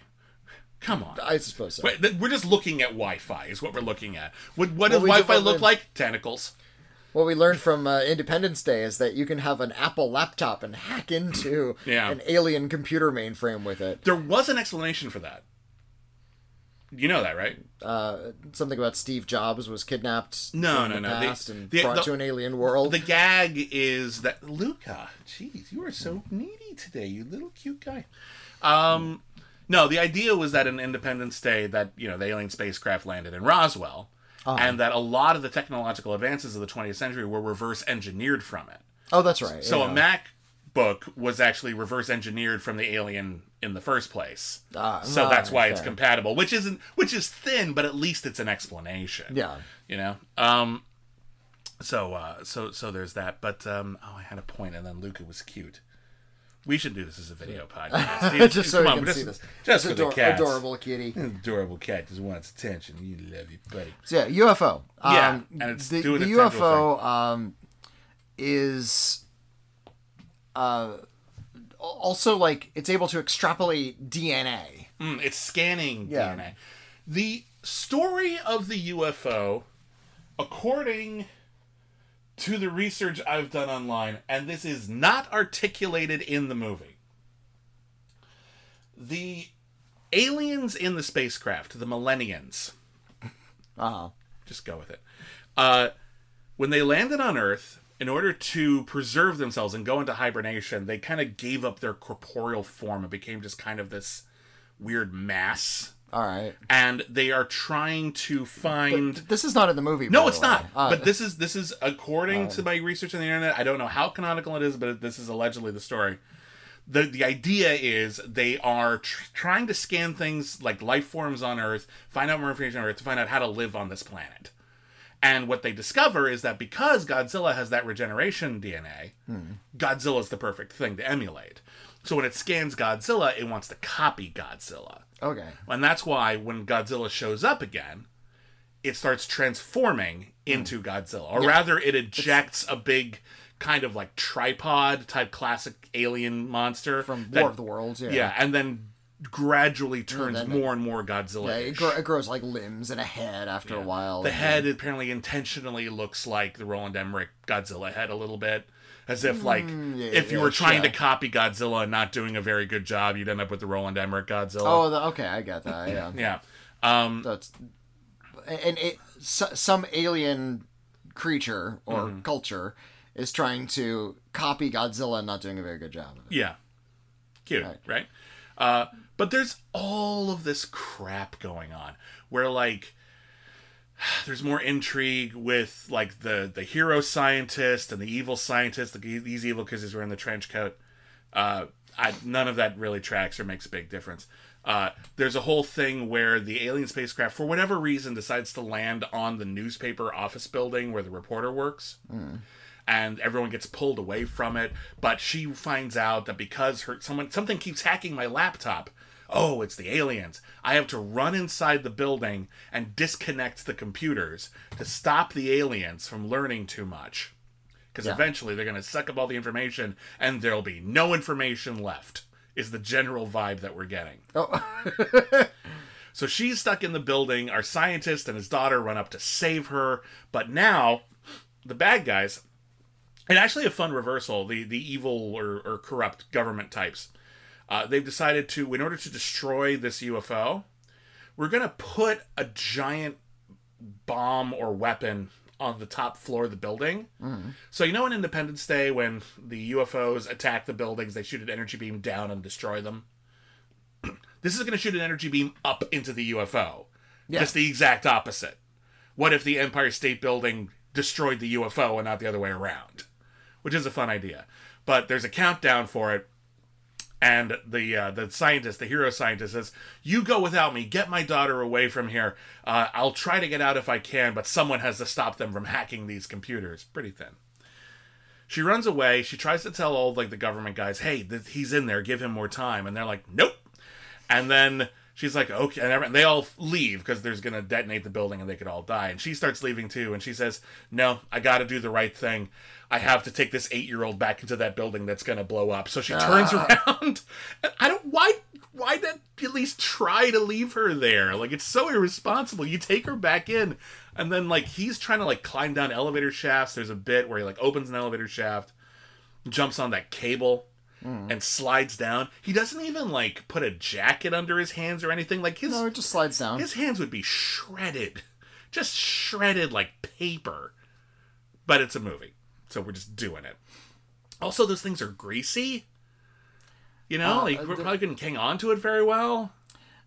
Come on. I suppose so. We're just looking at Wi-Fi. Is what we're looking at. What, what Well, does we Wi-Fi look like? Tentacles. What we learned from uh, Independence Day is that you can have an Apple laptop and hack into Yeah. an alien computer mainframe with it. There was an explanation for that. You know that, right? Uh, something about Steve Jobs was kidnapped No, no, the no. The- and the- brought the- to an alien world. The gag is that Luca, jeez, you are so needy today, you little cute guy. Um, No, the idea was that in Independence Day, that you know the alien spacecraft landed in Roswell, and that a lot of the technological advances of the 20th century were reverse engineered from it. Oh, that's right. So yeah. a MacBook was actually reverse engineered from the alien in the first place. Ah, so that's why it's compatible, which isn't which is thin, but at least it's an explanation. Yeah. You know? Um so uh so so there's that. But um oh I had a point and then Luca was cute. We should do this as a video podcast. just so you can just, see this. Just for the ador- cats. adorable kitty. Adorable cat just wants attention. You love your buddy. So yeah, UFO. Yeah, Um, and it's the, doing the UFO um, is uh, also like it's able to extrapolate DNA. Mm, it's scanning Yeah. DNA. The story of the UFO, according to the research I've done online, and this is not articulated in the movie, the aliens in the spacecraft, the Millennians, Uh-huh. just go with it. Uh, when they landed on Earth, in order to preserve themselves and go into hibernation, they kind of gave up their corporeal form and became just kind of this weird mass. All right. And they are trying to find. This is not in the movie. no, it's not. Uh, but this is this is according to my research on the internet. I don't know how canonical it is, but this is allegedly the story. the The idea is they are tr- trying to scan things like life forms on Earth, find out more information on Earth to find out how to live on this planet. And what they discover is that because Godzilla has that regeneration DNA, Godzilla is the perfect thing to emulate. So when it scans Godzilla, it wants to copy Godzilla. Okay. And that's why when Godzilla shows up again, it starts transforming into hmm. Godzilla. Or rather, it ejects a big kind of like tripod type classic alien monster From that- War of the Worlds. Yeah. Yeah, and then gradually turns then- more and more Godzilla. Yeah, it, gro- it grows like limbs and a head after a while. The head apparently intentionally looks like the Roland Emmerich Godzilla head a little bit. As if, like, Mm, yeah, if you yeah, were trying to copy Godzilla and not doing a very good job, you'd end up with the Roland Emmerich Godzilla. Oh, the, okay, I got that. Yeah. yeah. Um, That's and it, so, some alien creature or Mm-hmm. culture is trying to copy Godzilla and not doing a very good job of it. Yeah. Cute, Right. right? Uh, but there's all of this crap going on where like there's more intrigue with like the the hero scientist and the evil scientist. The, these evil kids is wearing the trench coat. Uh, I, none of that really tracks or makes a big difference. Uh, there's a whole thing where the alien spacecraft, for whatever reason, decides to land on the newspaper office building where the reporter works and everyone gets pulled away from it. But she finds out that because her someone something keeps hacking my laptop. Oh, it's the aliens. I have to run inside the building and disconnect the computers to stop the aliens from learning too much. Because Yeah. eventually they're going to suck up all the information and there'll be no information left, is the general vibe that we're getting. Oh, So she's stuck in the building. Our scientist and his daughter run up to save her. But now, the bad guys, and actually a fun reversal, the, the evil or, or corrupt government types, uh, they've decided to, in order to destroy this UFO, we're going to put a giant bomb or weapon on the top floor of the building. So, you know, on Independence Day, when the UFOs attack the buildings, they shoot an energy beam down and destroy them? this is going to shoot an energy beam up into the UFO. Just the exact opposite. What if the Empire State Building destroyed the UFO and not the other way around? Which is a fun idea. But there's a countdown for it, and the uh, the scientist, the hero scientist, says, "You go without me. Get my daughter away from here. Uh, I'll try to get out if I can, but someone has to stop them from hacking these computers." Pretty thin. She runs away. She tries to tell all like the government guys, "Hey, th- he's in there. Give him more time." And they're like, "Nope." And then she's like, "Okay," and they all leave because there's gonna detonate the building and they could all die. And she starts leaving too. And she says, "No, I got to do the right thing. I have to take this eight-year-old back into that building that's gonna blow up." So she ah. turns around. And I don't why. Why not at least try to leave her there? Like it's so irresponsible. You take her back in, and then like he's trying to like climb down elevator shafts. There's a bit where he like opens an elevator shaft, jumps on that cable, hmm. and slides down. He doesn't even like put a jacket under his hands or anything. Like his no, it just slides down. his hands would be shredded, just shredded like paper. But it's a movie, so we're just doing it. Also, those things are greasy. You know, Uh, like we the- probably couldn't hang on to it very well.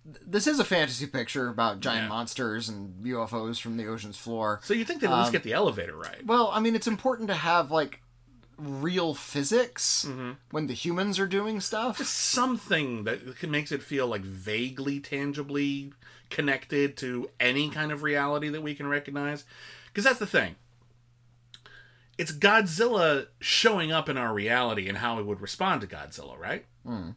this is a fantasy picture about giant Yeah. monsters and UFOs from the ocean's floor. So you think they'd at Um, least get the elevator right? Well, I mean, it's important to have like real physics Mm-hmm. when the humans are doing stuff. Something that makes it feel like vaguely, tangibly connected to any kind of reality that we can recognize. Because that's the thing. It's Godzilla showing up in our reality and how we would respond to Godzilla, right? Hmm.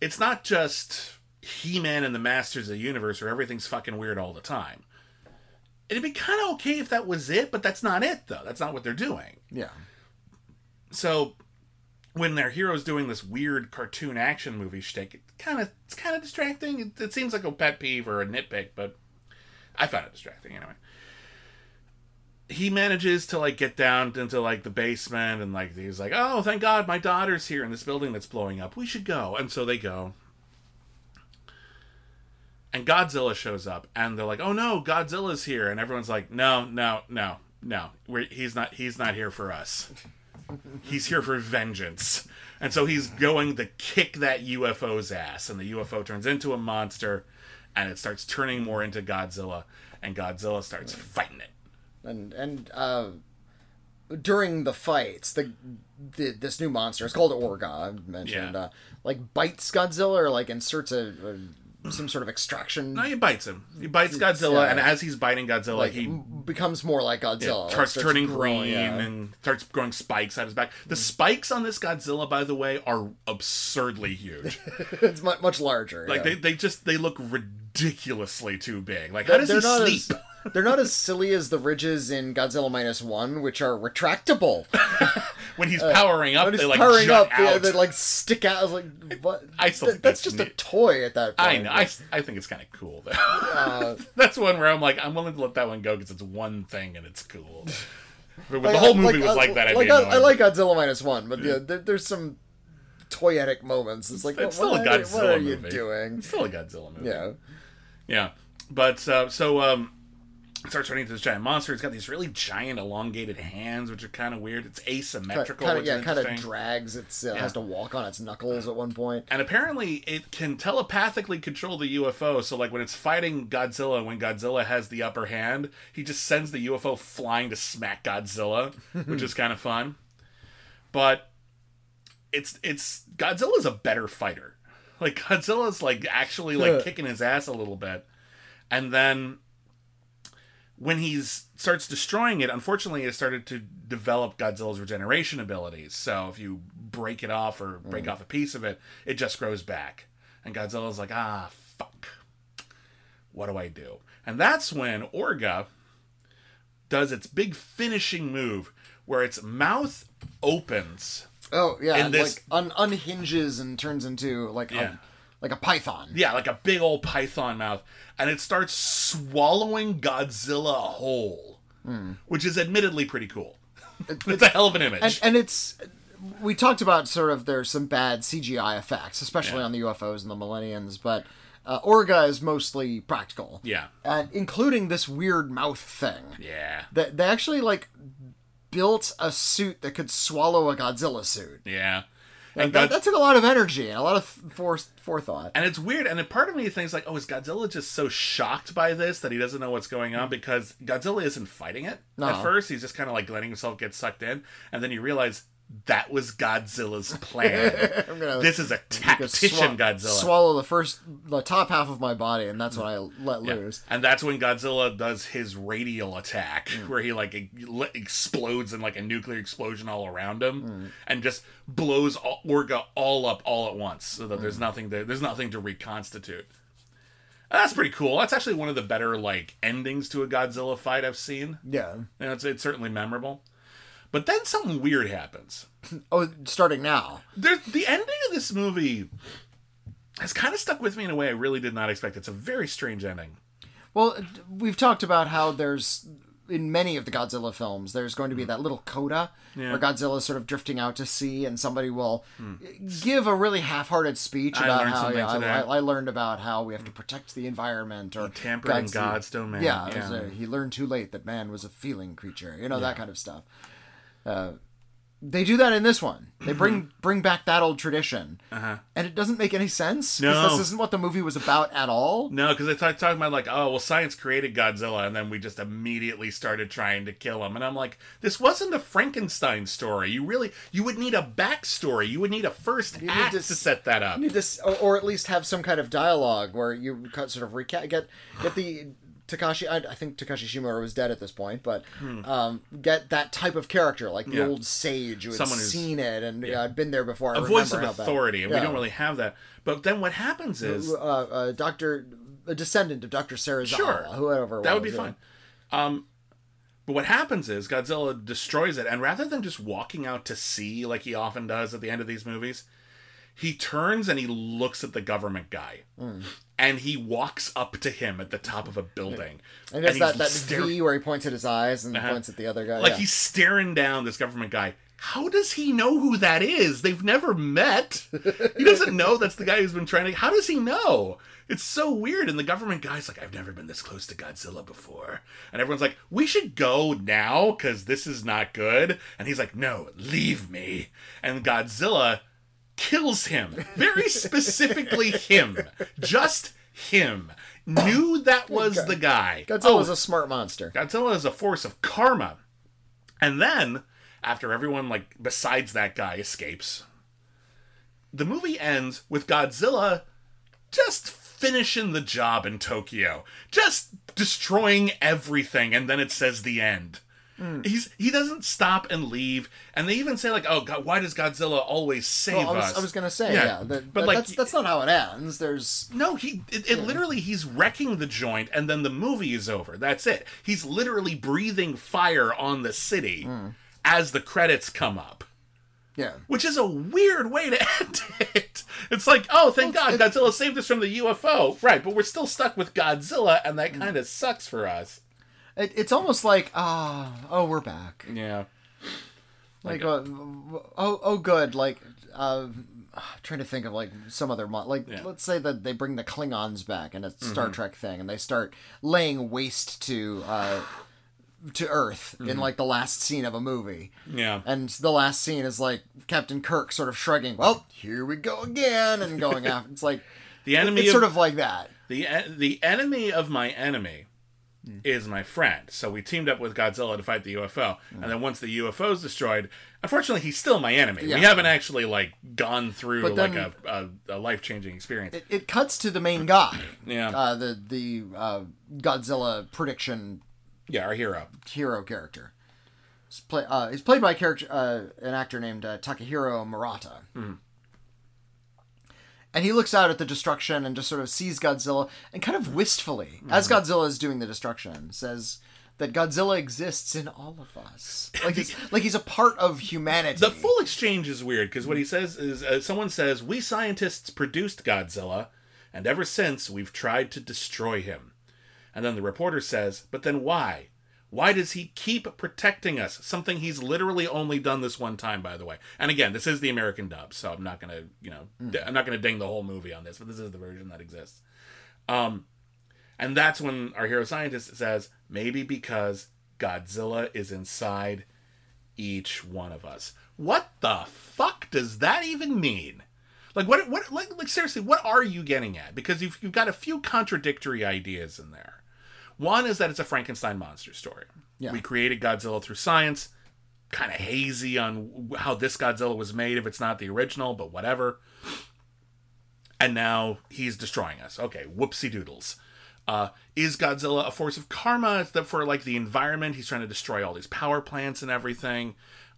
It's not just He Man and the Masters of the Universe where everything's fucking weird all the time. It'd be kind of okay if that was it, but that's not it, though. That's not what they're doing. Yeah. So when their hero's doing this weird cartoon action movie shtick, it kind of it's kind of distracting. It, it seems like a pet peeve or a nitpick, but I found it distracting anyway. He manages to like get down into like the basement and like he's like, "Oh, thank God, my daughter's here in this building that's blowing up. We should go." And so they go. And Godzilla shows up, and they're like, "Oh no, Godzilla's here!" And everyone's like, "No, no, no, no. We're, he's not. He's not here for us." he's here for vengeance. And so he's going to kick that UFO's ass, and the UFO turns into a monster, and it starts turning more into Godzilla, and Godzilla starts fighting it. And and uh, during the fights, the, the this new monster, it's called Orga. I mentioned, Yeah. uh, like bites Godzilla or like inserts a, a some sort of extraction. No, he bites him. He bites Godzilla, Yeah. and as he's biting Godzilla, like he becomes more like Godzilla. like, starts turning growing, green yeah. and starts growing spikes out his back. The spikes on this Godzilla, by the way, are absurdly huge. it's much, much larger. Like yeah. they, they just they look ridiculously too big. Like how does he not sleep? as they're not as silly as the ridges in Godzilla minus one, which are retractable. when he's powering up, uh, When he's they like powering jut up, yeah, out. they like stick out. I was like, what? I still Th- think that's that's just a toy at that point. I know. I, I think it's kind of cool though. that's one where I'm like, I'm willing to let that one go because it's one thing and it's cool. But when the whole movie was like that, like I. I like Godzilla minus one, but yeah, there, there's some toyetic moments. It's like, It's what, still a what are, Godzilla what are you movie. doing? It's still a Godzilla movie. Yeah, Yeah. But uh, so um it starts turning into this giant monster. It's got these really giant elongated hands, which are kind of weird. It's asymmetrical, kind of yeah, kind of drags. It's uh, has to walk on its knuckles at one point. and apparently it can telepathically control the UFO. So like when it's fighting Godzilla, when Godzilla has the upper hand, he just sends the UFO flying to smack Godzilla, which is kind of fun. But it's it's Godzilla's a better fighter. Like Godzilla's like actually like kicking his ass a little bit. And then when he starts destroying it, unfortunately, it started to develop Godzilla's regeneration abilities. So if you break it off or break off a piece of it, it just grows back. And Godzilla's like, ah, fuck. What do I do? And that's when Orga does its big finishing move where its mouth opens. Oh yeah, And this- like un- unhinges and turns into like Yeah. a like a python. Yeah, like a big old python mouth. And it starts swallowing Godzilla whole, which is admittedly pretty cool. it's a hell of an image. and and it's we talked about sort of there's some bad CGI effects, especially Yeah. on the UFOs and the Millenniums, but uh, Orga is mostly practical. yeah. and including this weird mouth thing. Yeah. That they actually like built a suit that could swallow a Godzilla suit. Yeah. Like, And, that, God- that took a lot of energy and a lot of fore- forethought. and it's weird. And a part of me thinks like, oh, is Godzilla just so shocked by this that he doesn't know what's going on? Because Godzilla isn't fighting it No. at first. He's just kind of like letting himself get sucked in, and then you realize that was Godzilla's plan. gonna- this is a tactician swa- Godzilla. Swallow the first, the top half of my body, and that's when I let Yeah. loose. And that's when Godzilla does his radial attack, Mm. where he like e- explodes in like a nuclear explosion all around him, Mm. and just blows all, Orga all up all at once, so that Mm. there's nothing to, there's nothing to reconstitute. And that's pretty cool. That's actually one of the better like endings to a Godzilla fight I've seen. Yeah. And it's it's certainly memorable. But then something weird happens. Oh, starting now. There's the ending of this movie has kind of stuck with me in a way I really did not expect. It's a very strange ending. Well, we've talked about how there's in many of the Godzilla films, there's going to be hmm. that little coda Yeah. where Godzilla's sort of drifting out to sea, and somebody will hmm. give a really half-hearted speech I about how yeah, I. I, learned about how we have to protect the environment or tampered in God's- God's domain. Yeah, Yeah. a- he learned too late that man was a feeling creature. You know that kind of stuff. Uh, they do that in this one. They bring bring back that old tradition, and it doesn't make any sense. No. this isn't what the movie was about at all. No, because they talk talking about like, oh, well, science created Godzilla, and then we just immediately started trying to kill him. And I'm like, this wasn't a Frankenstein story. You really, you would need a backstory. You would need a first need act to to, set that up. You need this, or, or at least have some kind of dialogue where you cut- sort of recap, get get the Takashi. I, I think Takashi Shimura was dead at this point, but um, get that type of character, like the Hmm. Yeah. old sage who had Someone seen it and uh, I'd been there before. I a voice of remember how bad- authority, and we don't really have that. But then what happens is, uh, uh, Doctor, a descendant of Doctor Serizawa, Sure. whoever. that would be yeah. fine. Um, but what happens is Godzilla destroys it, and rather than just walking out to sea like he often does at the end of these movies, he turns and he looks at the government guy, Hmm. and he walks up to him at the top of a building, And there's that, that staring- V where he points at his eyes and Uh-huh. points at the other guy. like yeah. he's staring down this government guy. How does he know who that is? They've never met. He doesn't know that's the guy who's been trying to. How does he know? It's so weird. And the government guy's like, I've never been this close to Godzilla before. And everyone's like, we should go now because this is not good. And he's like, no, leave me. And Godzilla kills him. Very specifically him. Just him. Knew that was the guy. Godzilla's Oh, a smart monster. Godzilla is a force of karma. And then, after everyone, like, besides that guy escapes, the movie ends with Godzilla just finishing the job in Tokyo, just destroying everything, and then it says the end. Mm. He's he doesn't stop and leave, and they even say like, "Oh God, why does Godzilla always save Well, I was, us?" I was gonna say, yeah, that, but but like, that's that's not how it ends. There's no, he it, it literally he's wrecking the joint and then the movie is over. That's it. He's literally breathing fire on the city mm. as the credits come up. yeah. Which is a weird way to end it. It's like, oh, thank God Godzilla saved us from the UFO. Right, but we're still stuck with Godzilla and that mm. kind of sucks for us. It, it's almost like ah, oh, we're back. Yeah. Like, uh, oh, oh, good. Like, uh, trying to think of like some other mon- like Yeah. let's say that they bring the Klingons back and a Mm-hmm. Star Trek thing, and they start laying waste to uh, to Earth in like the last scene of a movie. Mm-hmm. Yeah. And the last scene is like Captain Kirk sort of shrugging, "Well, here we go again," and going after. It's like The enemy it's of, sort of like that. the the enemy of my enemy is my friend. So we teamed up with Godzilla to fight the UFO, and then once the UFO is destroyed, unfortunately, he's still my enemy. Yeah. We haven't actually like gone through But like a, a, a life changing experience. It, it cuts to the main guy. Yeah. Uh, the the uh, Godzilla prediction yeah, our hero. hero character. He's, play, uh, he's played by a character, uh, an actor named uh, Takahiro Murata. And he looks out at the destruction and just sort of sees Godzilla and kind of wistfully, as Godzilla is doing the destruction, says that Godzilla exists in all of us. Like he's like he's a part of humanity. The full exchange is weird because what he says is uh, someone says, We scientists produced Godzilla, and ever since we've tried to destroy him. And then the reporter says, But then why? Why does he keep protecting us? Something he's literally only done this one time, by the way. And again, this is the American dub, so I'm not gonna, you know, I'm not gonna ding the whole movie on this, but this is the version that exists. Um, and that's when our hero scientist says, maybe because Godzilla is inside each one of us. What the fuck does that even mean? Like what what like, like seriously, what are you getting at? Because you've you've got a few contradictory ideas in there. One is that it's a Frankenstein monster story. Yeah. We created Godzilla through science. Kind of hazy on how this Godzilla was made if it's not the original, but whatever. And now he's destroying us. Okay, whoopsie doodles. Uh, is Godzilla a force of karma? That for like the environment, he's trying to destroy all these power plants and everything.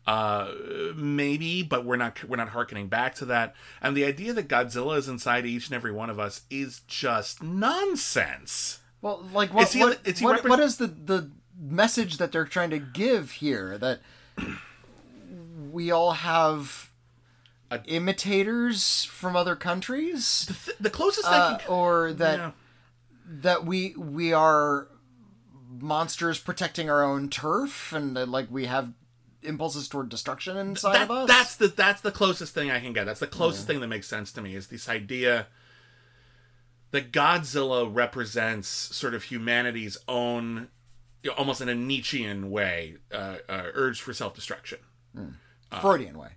Uh, maybe, but we're not we're not harkening back to that. And the idea that Godzilla is inside each and every one of us is just nonsense. Well, like what? Is he- what, is he what, repre- what is the the message that they're trying to give here? That we all have A- imitators from other countries, Th- the closest I uh, can, or that Yeah. that we we are monsters protecting our own turf, and that like we have impulses toward destruction inside that, of us. that's the that's the closest thing I can get. That's the closest thing that makes sense to me is this idea that Godzilla represents sort of humanity's own, you know, almost in a Nietzschean way, uh, uh, urge for self destruction. Freudian way.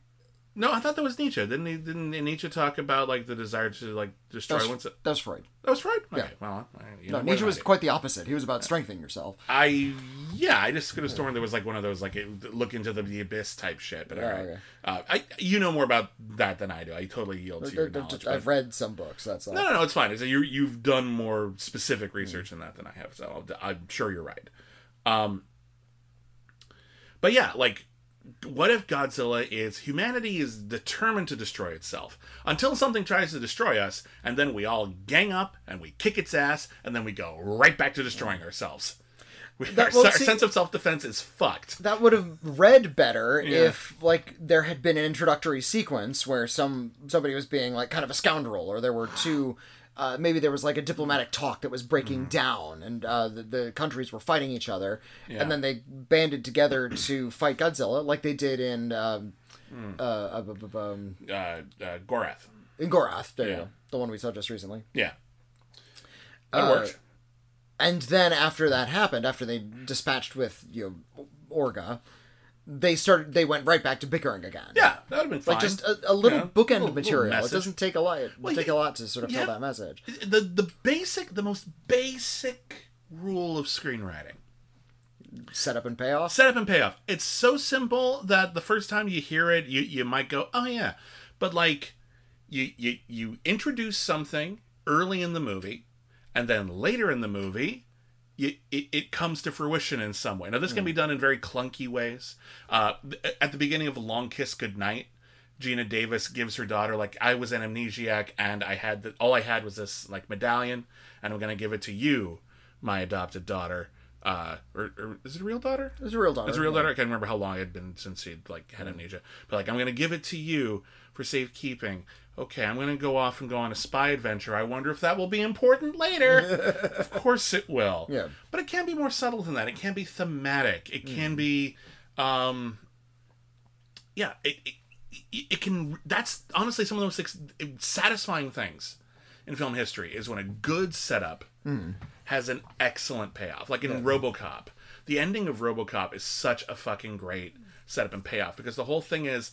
No, I thought that was Nietzsche. Didn't he? Didn't Nietzsche talk about like the desire to like destroy That's, one's? that's Freud. That was Freud. Okay, well, I- you No, Nietzsche was I quite the opposite. He was about strengthening yourself. I yeah, I just could have sworn there was like one of those like it- look into the, the abyss type shit. But all right, okay. uh, I you know more about that than I do. I totally yield to your knowledge. just- I've read some books. That's all. No, no, no, it's fine. It's you you've done more specific research than that than I have, so I'll, I'm sure you're right. Um, but yeah, like, what if Godzilla is humanity is determined to destroy itself until something tries to destroy us, and then we all gang up and we kick its ass, and then we go right back to destroying ourselves. We, That- our, well, our see- sense of self defense is fucked. that would have read better if like there had been an introductory sequence where some somebody was being like kind of a scoundrel or there were two uh, maybe there was like a diplomatic talk that was breaking down and uh, the, the countries were fighting each other and then they banded together to fight godzilla like they did in um, uh, uh, bu- um, Uh, uh, Gorath. in gorath there you Yeah. the one we saw just recently Yeah, that Uh, worked. And then after that happened, after they dispatched with you know, Orga, they started. They went right back to bickering again. Yeah, that would have been fine. like just a, a little Yeah, bookend little- little material. It doesn't take a lot. It Well, take a lot to sort of tell that message. the the basic, the most basic rule of screenwriting: Set up and payoff. setup and payoff. It's so simple that the first time you hear it, you you might go, "Oh yeah," but like you you you introduce something early in the movie, and then later in the movie. You, it, it comes to fruition in some way. Now, this can be done in very clunky ways. Uh, th- at the beginning of Long Kiss Goodnight, Geena Davis gives her daughter like I was an amnesiac and I had the, all I had was this like medallion and I'm gonna give it to you, my adopted daughter. Uh, or, or is it a real daughter? It's a real daughter. It's a real daughter. I can't remember how long it had been since he'd like had amnesia. But like I'm gonna give it to you for safekeeping. Okay, I'm gonna go off and go on a spy adventure. I wonder if that will be important later. of course it will. Yeah. But it can be more subtle than that. It can be thematic. It can be um yeah, it, it it can that's honestly some of the most satisfying things in film history is when a good setup has an excellent payoff like in robocop the ending of robocop is such a fucking great setup and payoff because the whole thing is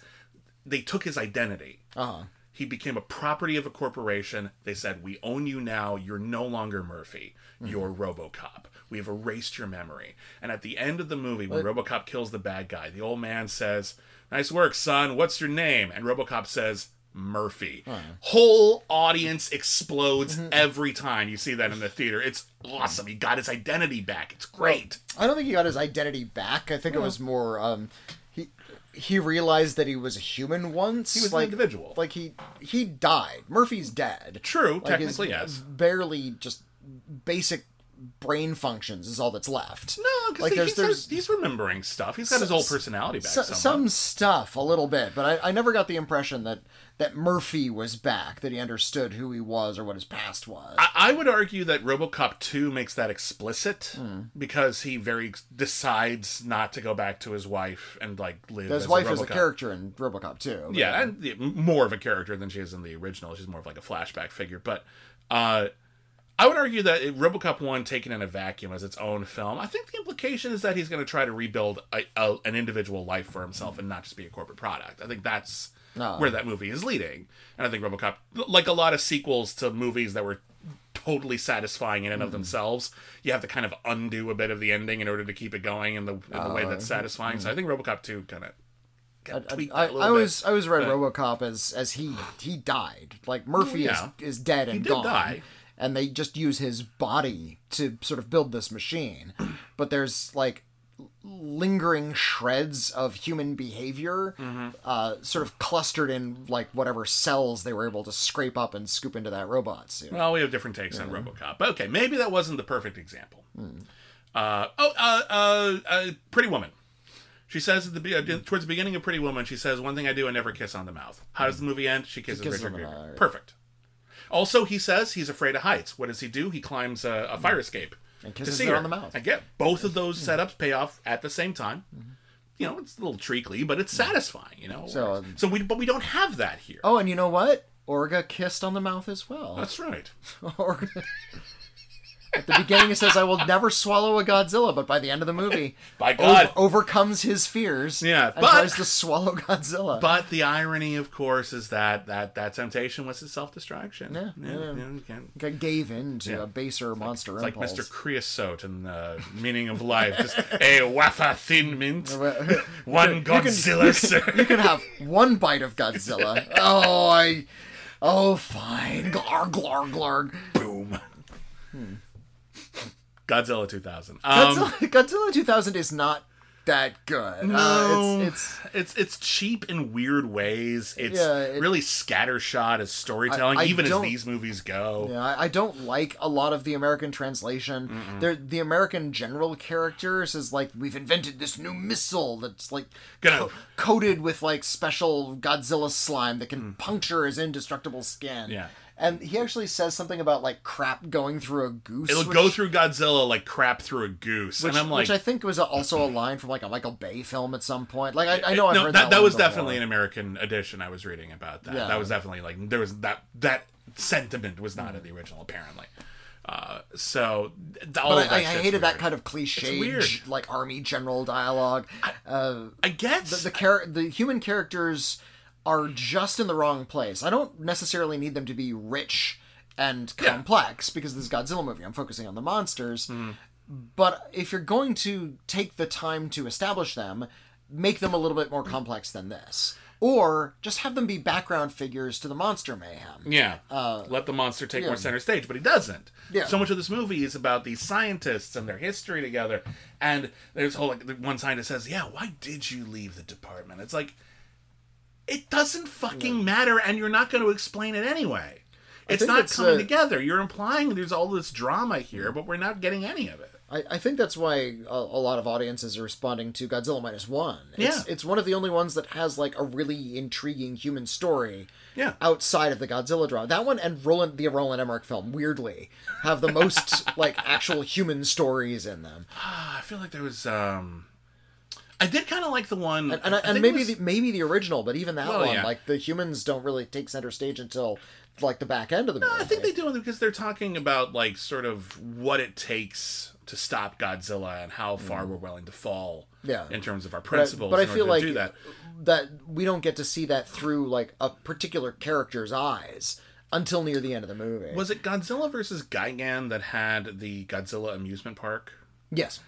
they took his identity Uh-huh. he became a property of a corporation. They said, "We own you now. You're no longer Murphy. You're RoboCop. We've erased your memory." And at the end of the movie, when RoboCop kills the bad guy, the old man says, "Nice work, son. What's your name?" And RoboCop says, "Murphy." Whole audience explodes every time you see that in the theater. It's awesome. He got his identity back. It's great. I don't think he got his identity back. I think it was more. Um, he he realized that he was a human once. He was an like, individual. Like he he died. Murphy's dead. True, Like, technically, yes. Barely just basic brain functions is all that's left. No, because like there's he's, there's he's remembering stuff. He's got his old personality back. so, some stuff a little bit, but I, I never got the impression that that Murphy was back, that he understood who he was or what his past was. I, I would argue that RoboCop 2 makes that explicit Hmm. because he very decides not to go back to his wife and like live. his wife a is a character in RoboCop 2. but- Yeah, and more of a character than she is in the original. She's more of like a flashback figure. But uh, I would argue that RoboCop 1 taken in a vacuum as its own film, I think the implication is that he's going to try to rebuild a, a, an individual life for himself and not just be a corporate product. I think that's No. where that movie is leading. And I think RoboCop, like a lot of sequels to movies that were totally satisfying in and of mm-hmm. themselves, you have to kind of undo a bit of the ending in order to keep it going in the, in the way oh, that's satisfying. So I mm-hmm. think RoboCop 2 kind of I, I, I was bit. I was read RoboCop as as he he died. Like Murphy yeah. is is dead and did gone. die. And they just use his body to sort of build this machine. But there's like lingering shreds of human behavior Mm-hmm. uh, sort of clustered in like whatever cells they were able to scrape up and scoop into that robot suit. Well, we have different takes on RoboCop. But okay, maybe that wasn't the perfect example. Hmm. Uh, oh, uh, uh, uh, Pretty Woman. She says at the be- uh, towards the beginning of Pretty Woman, she says, "One thing I do, I never kiss on the mouth." How does the movie end? She kisses, kisses Richard Gere. Perfect. Also, he says he's afraid of heights. What does he do? He climbs a, a fire escape And to kisses see her on the mouth. I get both of those hmm. setups pay off at the same time. Mm-hmm. You know, it's a little treacly, but it's hmm. satisfying. You know, So, um, so we but we don't have that here. Oh, and you know what? Orga kissed on the mouth as well. That's right. Orga, At the beginning, it says, "I will never swallow a Godzilla," but by the end of the movie, By God. over- overcomes his fears. Yeah, and but- tries to swallow Godzilla. But the irony, of course, is that that that temptation was his self-destruction. Yeah, yeah, yeah. yeah, you can't- gave in to Yeah. a baser monster It's like impulse. Mr. Creosote in the meaning of life. Just a wafer thin mint, one Godzilla. sir. You can have one bite of Godzilla. Oh, I. Oh, fine. Glarg, glarg, glarg. Boom. Hmm. Godzilla 2000. Um, Godzilla, Godzilla 2000 is not that good. no, Uh, it's, it's it's it's cheap in weird ways. It's Yeah, it- really scattershot as storytelling, I- I even as these movies go. Yeah, I, I don't like a lot of the American translation. They're, the American general characters is like we've invented this new missile that's like co- coated with like special Godzilla slime that can puncture his indestructible skin. Mm. Yeah. And he actually says something about like crap going through a goose. It'll which- go through Godzilla like crap through a goose, Which, and I'm like, which I think was also a line from like a Michael Bay film at some point. Like I, I know I've no, heard that, that. that was before. definitely an American edition. I was reading about that. Yeah. That was definitely like there was that that sentiment was not in the original apparently. Uh, so all But I, I, I hated that kind of cliche, like army general dialogue. uh, I guess the the, char- the human characters are just in the wrong place. I don't necessarily need them to be rich and Yeah. complex because this Godzilla movie. I'm focusing on the monsters. Mm-hmm. But if you're going to take the time to establish them, make them a little bit more complex than this. Or just have them be background figures to the monster mayhem. Yeah. Let the monster take Uh, yeah. more center stage, but he doesn't. Yeah. So much of this movie is about these scientists and their history together. And there's whole like one scientist says, "Yeah, why did you leave the department?" It's like it doesn't fucking matter, and you're not going to explain it anyway. It's not coming uh, together. You're implying there's all this drama here, but we're not getting any of it. I, I think that's why a, a lot of audiences are responding to Godzilla minus one. It's, Yeah. it's one of the only ones that has like a really intriguing human story. Yeah. Outside of the Godzilla drama, that one and Roland the Roland Emmerich film weirdly have the most like actual human stories in them. I feel like there was. um I did kind of like the one, And, and, and maybe was- the, maybe the original, but even that Well, one, yeah. like the humans don't really take center stage until like the back end of the movie. I think they do because they're talking about like sort of what it takes to stop Godzilla and how far we're willing to fall. Mm. Yeah. In terms of our But I- principles, but I feel like that. that we don't get to see that through like a particular character's eyes until near the end of the movie. Was it Godzilla versus Gigan that had the Godzilla amusement park? yes.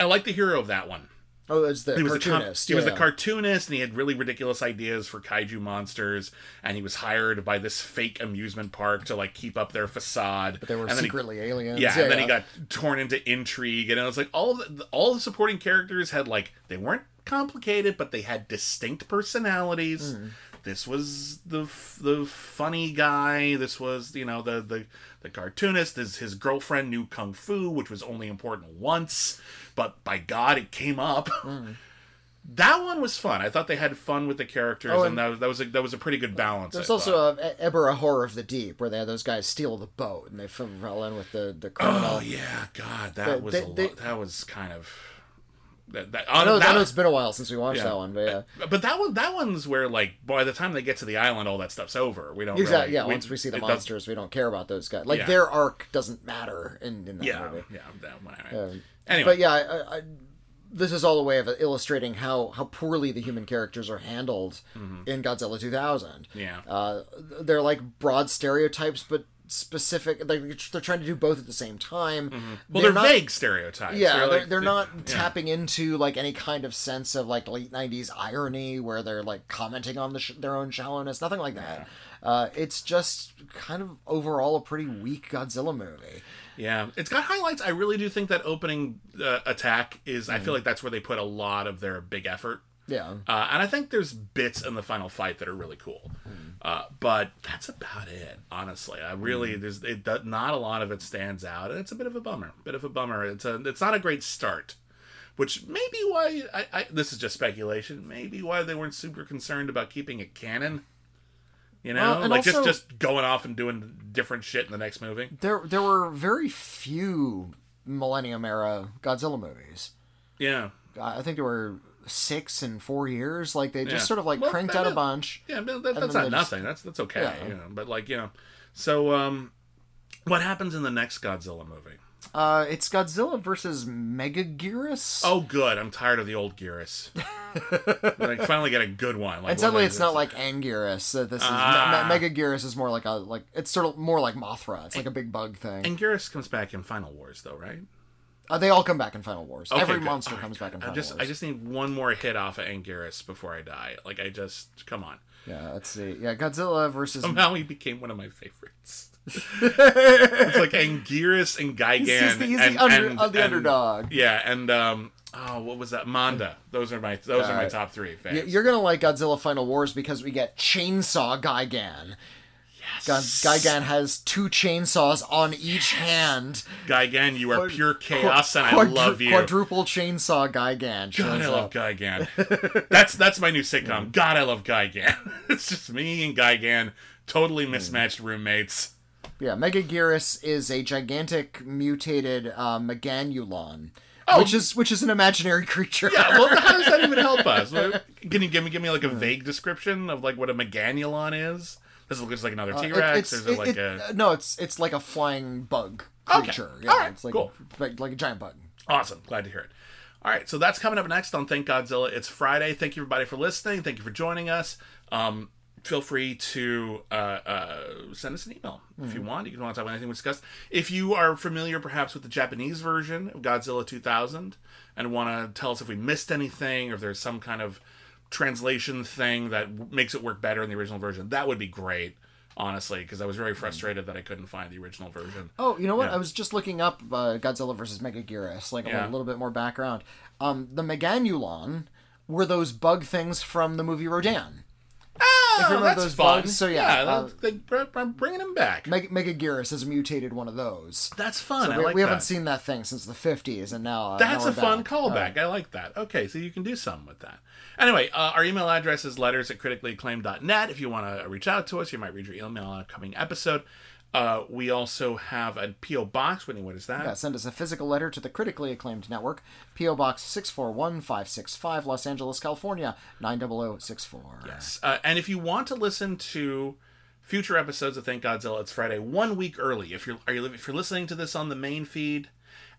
I like the hero of that one. Oh, it's the He was a cartoonist. he was a cartoonist, and he had really ridiculous ideas for kaiju monsters. And he was hired by this fake amusement park to like keep up their facade. But they were and then he- secretly aliens. Yeah, and then he got torn into intrigue, and it was like all the all the supporting characters had like they weren't complicated, but they had distinct personalities. Hmm. This was the the funny guy. This was you know the the the cartoonist. His his girlfriend knew kung fu, which was only important once, but by God, it came up. Hmm. That one was fun. I thought they had fun with the characters, Oh, and, and- that was that was a, that was a pretty good balance. There's I also a, Ebirah, horror of the deep, where they had those guys steal the boat and they fell in with the the criminal. Oh yeah, God, that They- was they- a they- That was kind of that. that, I know, that I know it's been a while since we watched yeah. that one, but yeah, But that one, that one's where like by the time they get to the island, all that stuff's over. We don't exactly. really- Yeah, once we see the monsters, we don't care about those guys. Like Yeah. their arc doesn't matter in, in that Yeah, movie. yeah. That one, all right. Um, anyway, But yeah, I, I, this is all a way of illustrating how how poorly the human characters are handled in Godzilla 2000. Mm-hmm. Yeah. uh, they're like broad stereotypes, but specific. Like they're trying to do both at the same time. Mm-hmm. well, they're, not- vague stereotypes. Yeah, they're, like- they're not yeah. tapping into like any kind of sense of like late '90s irony where they're like commenting on the sh- their own shallowness. Nothing like that. Uh, it's just kind of overall a pretty weak Godzilla movie. Yeah, it's got highlights. I really do think that opening uh, attack is. I Mm. feel like that's where they put a lot of their big effort. Yeah. Uh, and I think there's bits in the final fight that are really cool, uh, but that's about it. Honestly, I really there's it, not a lot of it stands out, and it's a bit of a bummer. Bit of a bummer. It's a it's not a great start, which may be why I, I this is just speculation. Maybe why they weren't super concerned about keeping it canon. You know, Well, like just just going off and doing different shit in the next movie. There there were very few Millennium era Godzilla movies. Yeah, I think there were six and four years. Like they just Yeah. sort of like Well, cranked that- out a bunch. Yeah, but that, that's not just- nothing. That's that's okay. Yeah. You know, but like you know, so um, What happens in the next Godzilla movie? Uh, it's Godzilla versus Mega Megaguirus. Oh, good. I'm tired of the old Gearus. like, finally get a good one. Like, and suddenly it's not like Anguirus. Uh, this is Ah. Me- Me- Megaguirus is more like a like it's sort of more like Mothra. It's like a big bug thing. And Gearus comes back in Final Wars, though, right? Uh, they all come back in Final Wars. Okay, Every good. monster comes back in I Final just, Wars. I just need one more hit off of Anguirus before I die. Like, I just, come on. Yeah, let's see. Yeah, Godzilla versus. Somehow he became one of my favorites. it's like Anguirus and Gigan. he's the- he's the under- and- uh, the and- underdog. Yeah, and um, oh, what was that? Manda. Those are my, those are my Uh, top three fans. You're gonna like Godzilla Final Wars because we get Chainsaw Gigan. God, Gigan has two chainsaws on each hand. Gigan, you are pure chaos, and I love you. Quadruple chainsaw Gigan. God, I love up. Gigan. that's that's my new sitcom. God, I love Gigan. it's just me and Gigan, totally mismatched roommates. Yeah, Megaguirus is a gigantic mutated uh, Meganulon, Oh. which is which is an imaginary creature. Yeah, well, how does that even help us? Can you give me give me like a vague description of like what a Meganulon is? Does it look just like another Uh, T it- Rex, or is it like it- a uh, no? It's it's like a flying bug Okay. creature. Yeah, All right, it's like cool. like, like a giant bug. Awesome. Glad to hear it. All right, so that's coming up next on Thank Godzilla. It's Friday. Thank you, everybody, for listening. Thank you for joining us. Um, feel free to uh, uh, send us an email if you want. You can want to talk about anything we discussed. If you are familiar, perhaps, with the Japanese version of Godzilla 2000 and want to tell us if we missed anything or if there's some kind of translation thing that w- makes it work better in the original version, that would be great. Honestly, because I was very frustrated that I couldn't find the original version. Oh, you know what? Yeah. I was just looking up uh, Godzilla versus Megaguirus, like a Yeah. little, little bit more background. Um, the Meganulon were those bug things from the movie Rodan. Oh, you remember that's those fun. bugs, so yeah, uh, that's- they, I'm bringing them back. Meg- Megaguirus has mutated one of those. That's fun. I we, like we that. haven't seen that thing since the 50s, and now uh, That's now a we're fun back. callback. I like that. Okay, so you can do something with that. Anyway, uh, our email address is letters at criticallyacclaimed.net. If you want to reach out to us, you might read your email on an upcoming episode. Uh, we also have a P.O. Box. Witney, what is that? Yeah, send us a physical letter to the critically acclaimed network, P.O. Box 641565, Los Angeles, California, 90064. Yes. Uh, and if you want to listen to future episodes of Thank Godzilla, it's Friday one week early. If you're are you if you're listening to this on the main feed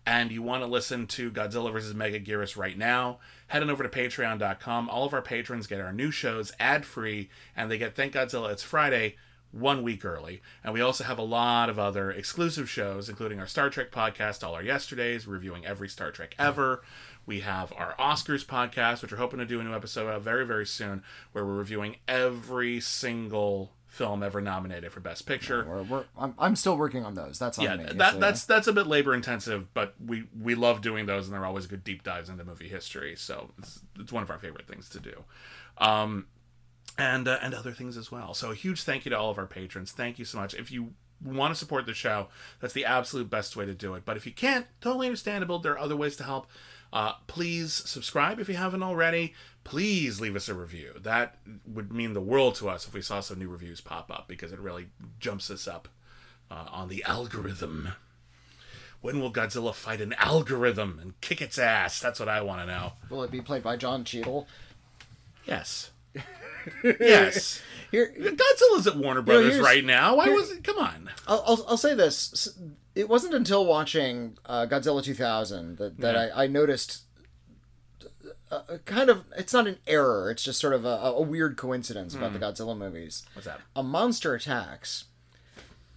and you want to listen to Godzilla vs. Megaguirus right now, head on over to patreon.com. All of our patrons get our new shows ad free, and they get Thank Godzilla It's Friday one week early. And we also have a lot of other exclusive shows, including our Star Trek podcast, All Our Yesterdays, reviewing every Star Trek ever. We have our Oscars podcast, which we're hoping to do a new episode of very, very soon, where we're reviewing every single film ever nominated for Best Picture. We're, we're, I'm, I'm still working on those. That's on Yeah, me. that, so- that's that's a bit labor intensive, but we we love doing those, and they're always good deep dives into movie history. So it's, it's one of our favorite things to do, um, and uh, and other things as well. So a huge thank you to all of our patrons. Thank you so much. If you want to support the show, that's the absolute best way to do it. But if you can't, totally understandable. There are other ways to help. Uh, please subscribe if you haven't already. Please leave us a review. That would mean the world to us if we saw some new reviews pop up because it really jumps us up uh, on the algorithm. When will Godzilla fight an algorithm and kick its ass? That's what I want to know. Will it be played by Don Cheadle? Yes. yes. Here, Godzilla's at Warner Brothers here's- right now. Why was it? Come on. I'll, I'll, I'll say this. It wasn't until watching uh, Godzilla 2000 that, that I, I noticed kind of, it's not an error, it's just sort of a, a weird coincidence about the Godzilla movies. What's that? A monster attacks,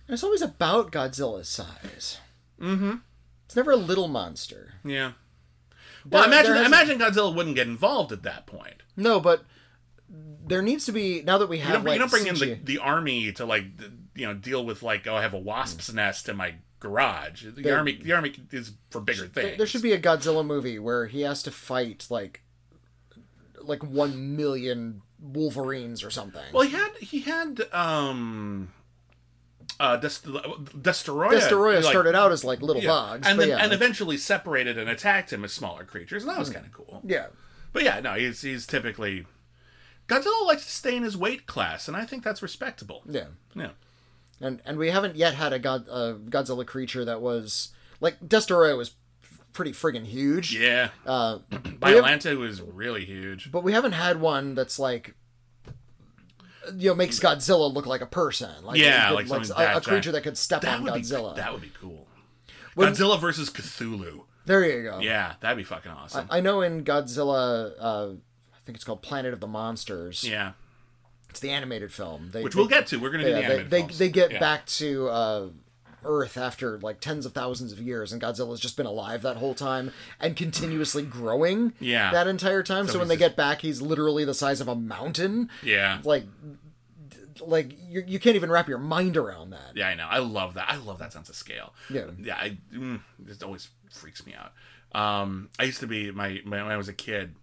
and it's always about Godzilla's size. Mm-hmm. It's never a little monster. Yeah. Well, There- imagine there imagine Godzilla wouldn't get involved at that point. No, but there needs to be, now that we You have don't, like you don't bring in the, CG the army to like th- you know deal with like oh I have a wasp's nest in my garage. The There- army the army is for bigger things. There, there should be a Godzilla movie where he has to fight like like one million Wolverines or something. Well, he had he had um uh Dest- Destoroyah. Destoroyah like, started out as like little yeah, bugs, and then yeah, and eventually separated and attacked him as smaller creatures, and that was kind of cool. yeah. But yeah, no, he's he's typically Godzilla likes to stay in his weight class, and I think that's respectable. Yeah, Yeah. and and we haven't yet had a God a Godzilla creature that was like Destoroyah was pretty friggin' huge. Yeah. Uh, Biollante was really huge. but we haven't had one that's like you know makes Godzilla look like a person. Like, Yeah, it- like something a, a creature that could step That on would Godzilla. be that would be cool. When- Godzilla versus Cthulhu. there you go. Yeah, that'd be fucking awesome. I know in Godzilla, uh, I think it's called Planet of the Monsters. yeah, It's the animated film. They, which they- we'll get to. We're gonna do the Yeah, they, animated they, films. they get Yeah. back to uh, Earth after like tens of thousands of years, and Godzilla's just been alive that whole time and continuously growing. Yeah. that entire time. So, So when they just- get back, he's literally the size of a mountain. Yeah. like, like you, you can't even wrap your mind around that. Yeah, I know. I love that. I love that sense of scale. Yeah. Yeah, I, mm, it always freaks me out. Um, I used to be my, my when I was a kid.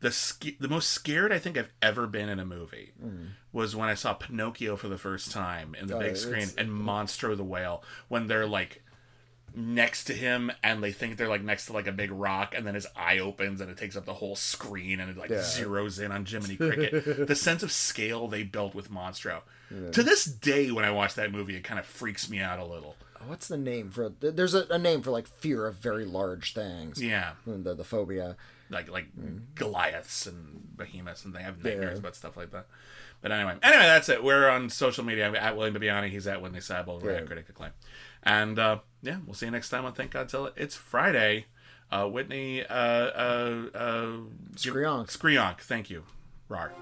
The sc- the most scared I think I've ever been in a movie was when I saw Pinocchio for the first time in the big screen and Monstro the whale when they're like next to him and they think they're like next to like a big rock and then his eye opens and it takes up the whole screen and it like zeroes in on Jiminy Cricket. the sense of scale they built with Monstro. To this day when I watch that movie it kind of freaks me out a little. What's the name for? There's a, a name for like fear of very large things. Yeah. the the phobia. Like like Mm. Goliaths and behemoths and they have nightmares about stuff like that. But anyway, anyway, that's it. We're on social media. I'm at William Bibbiani. He's at Witney Seibold. We're at Critic Acclaim. And uh, yeah, we'll see you next time on Thank Godzilla. It's Friday. Uh, Whitney, uh, uh, uh, Screonk. Screonk. Thank you. Rar.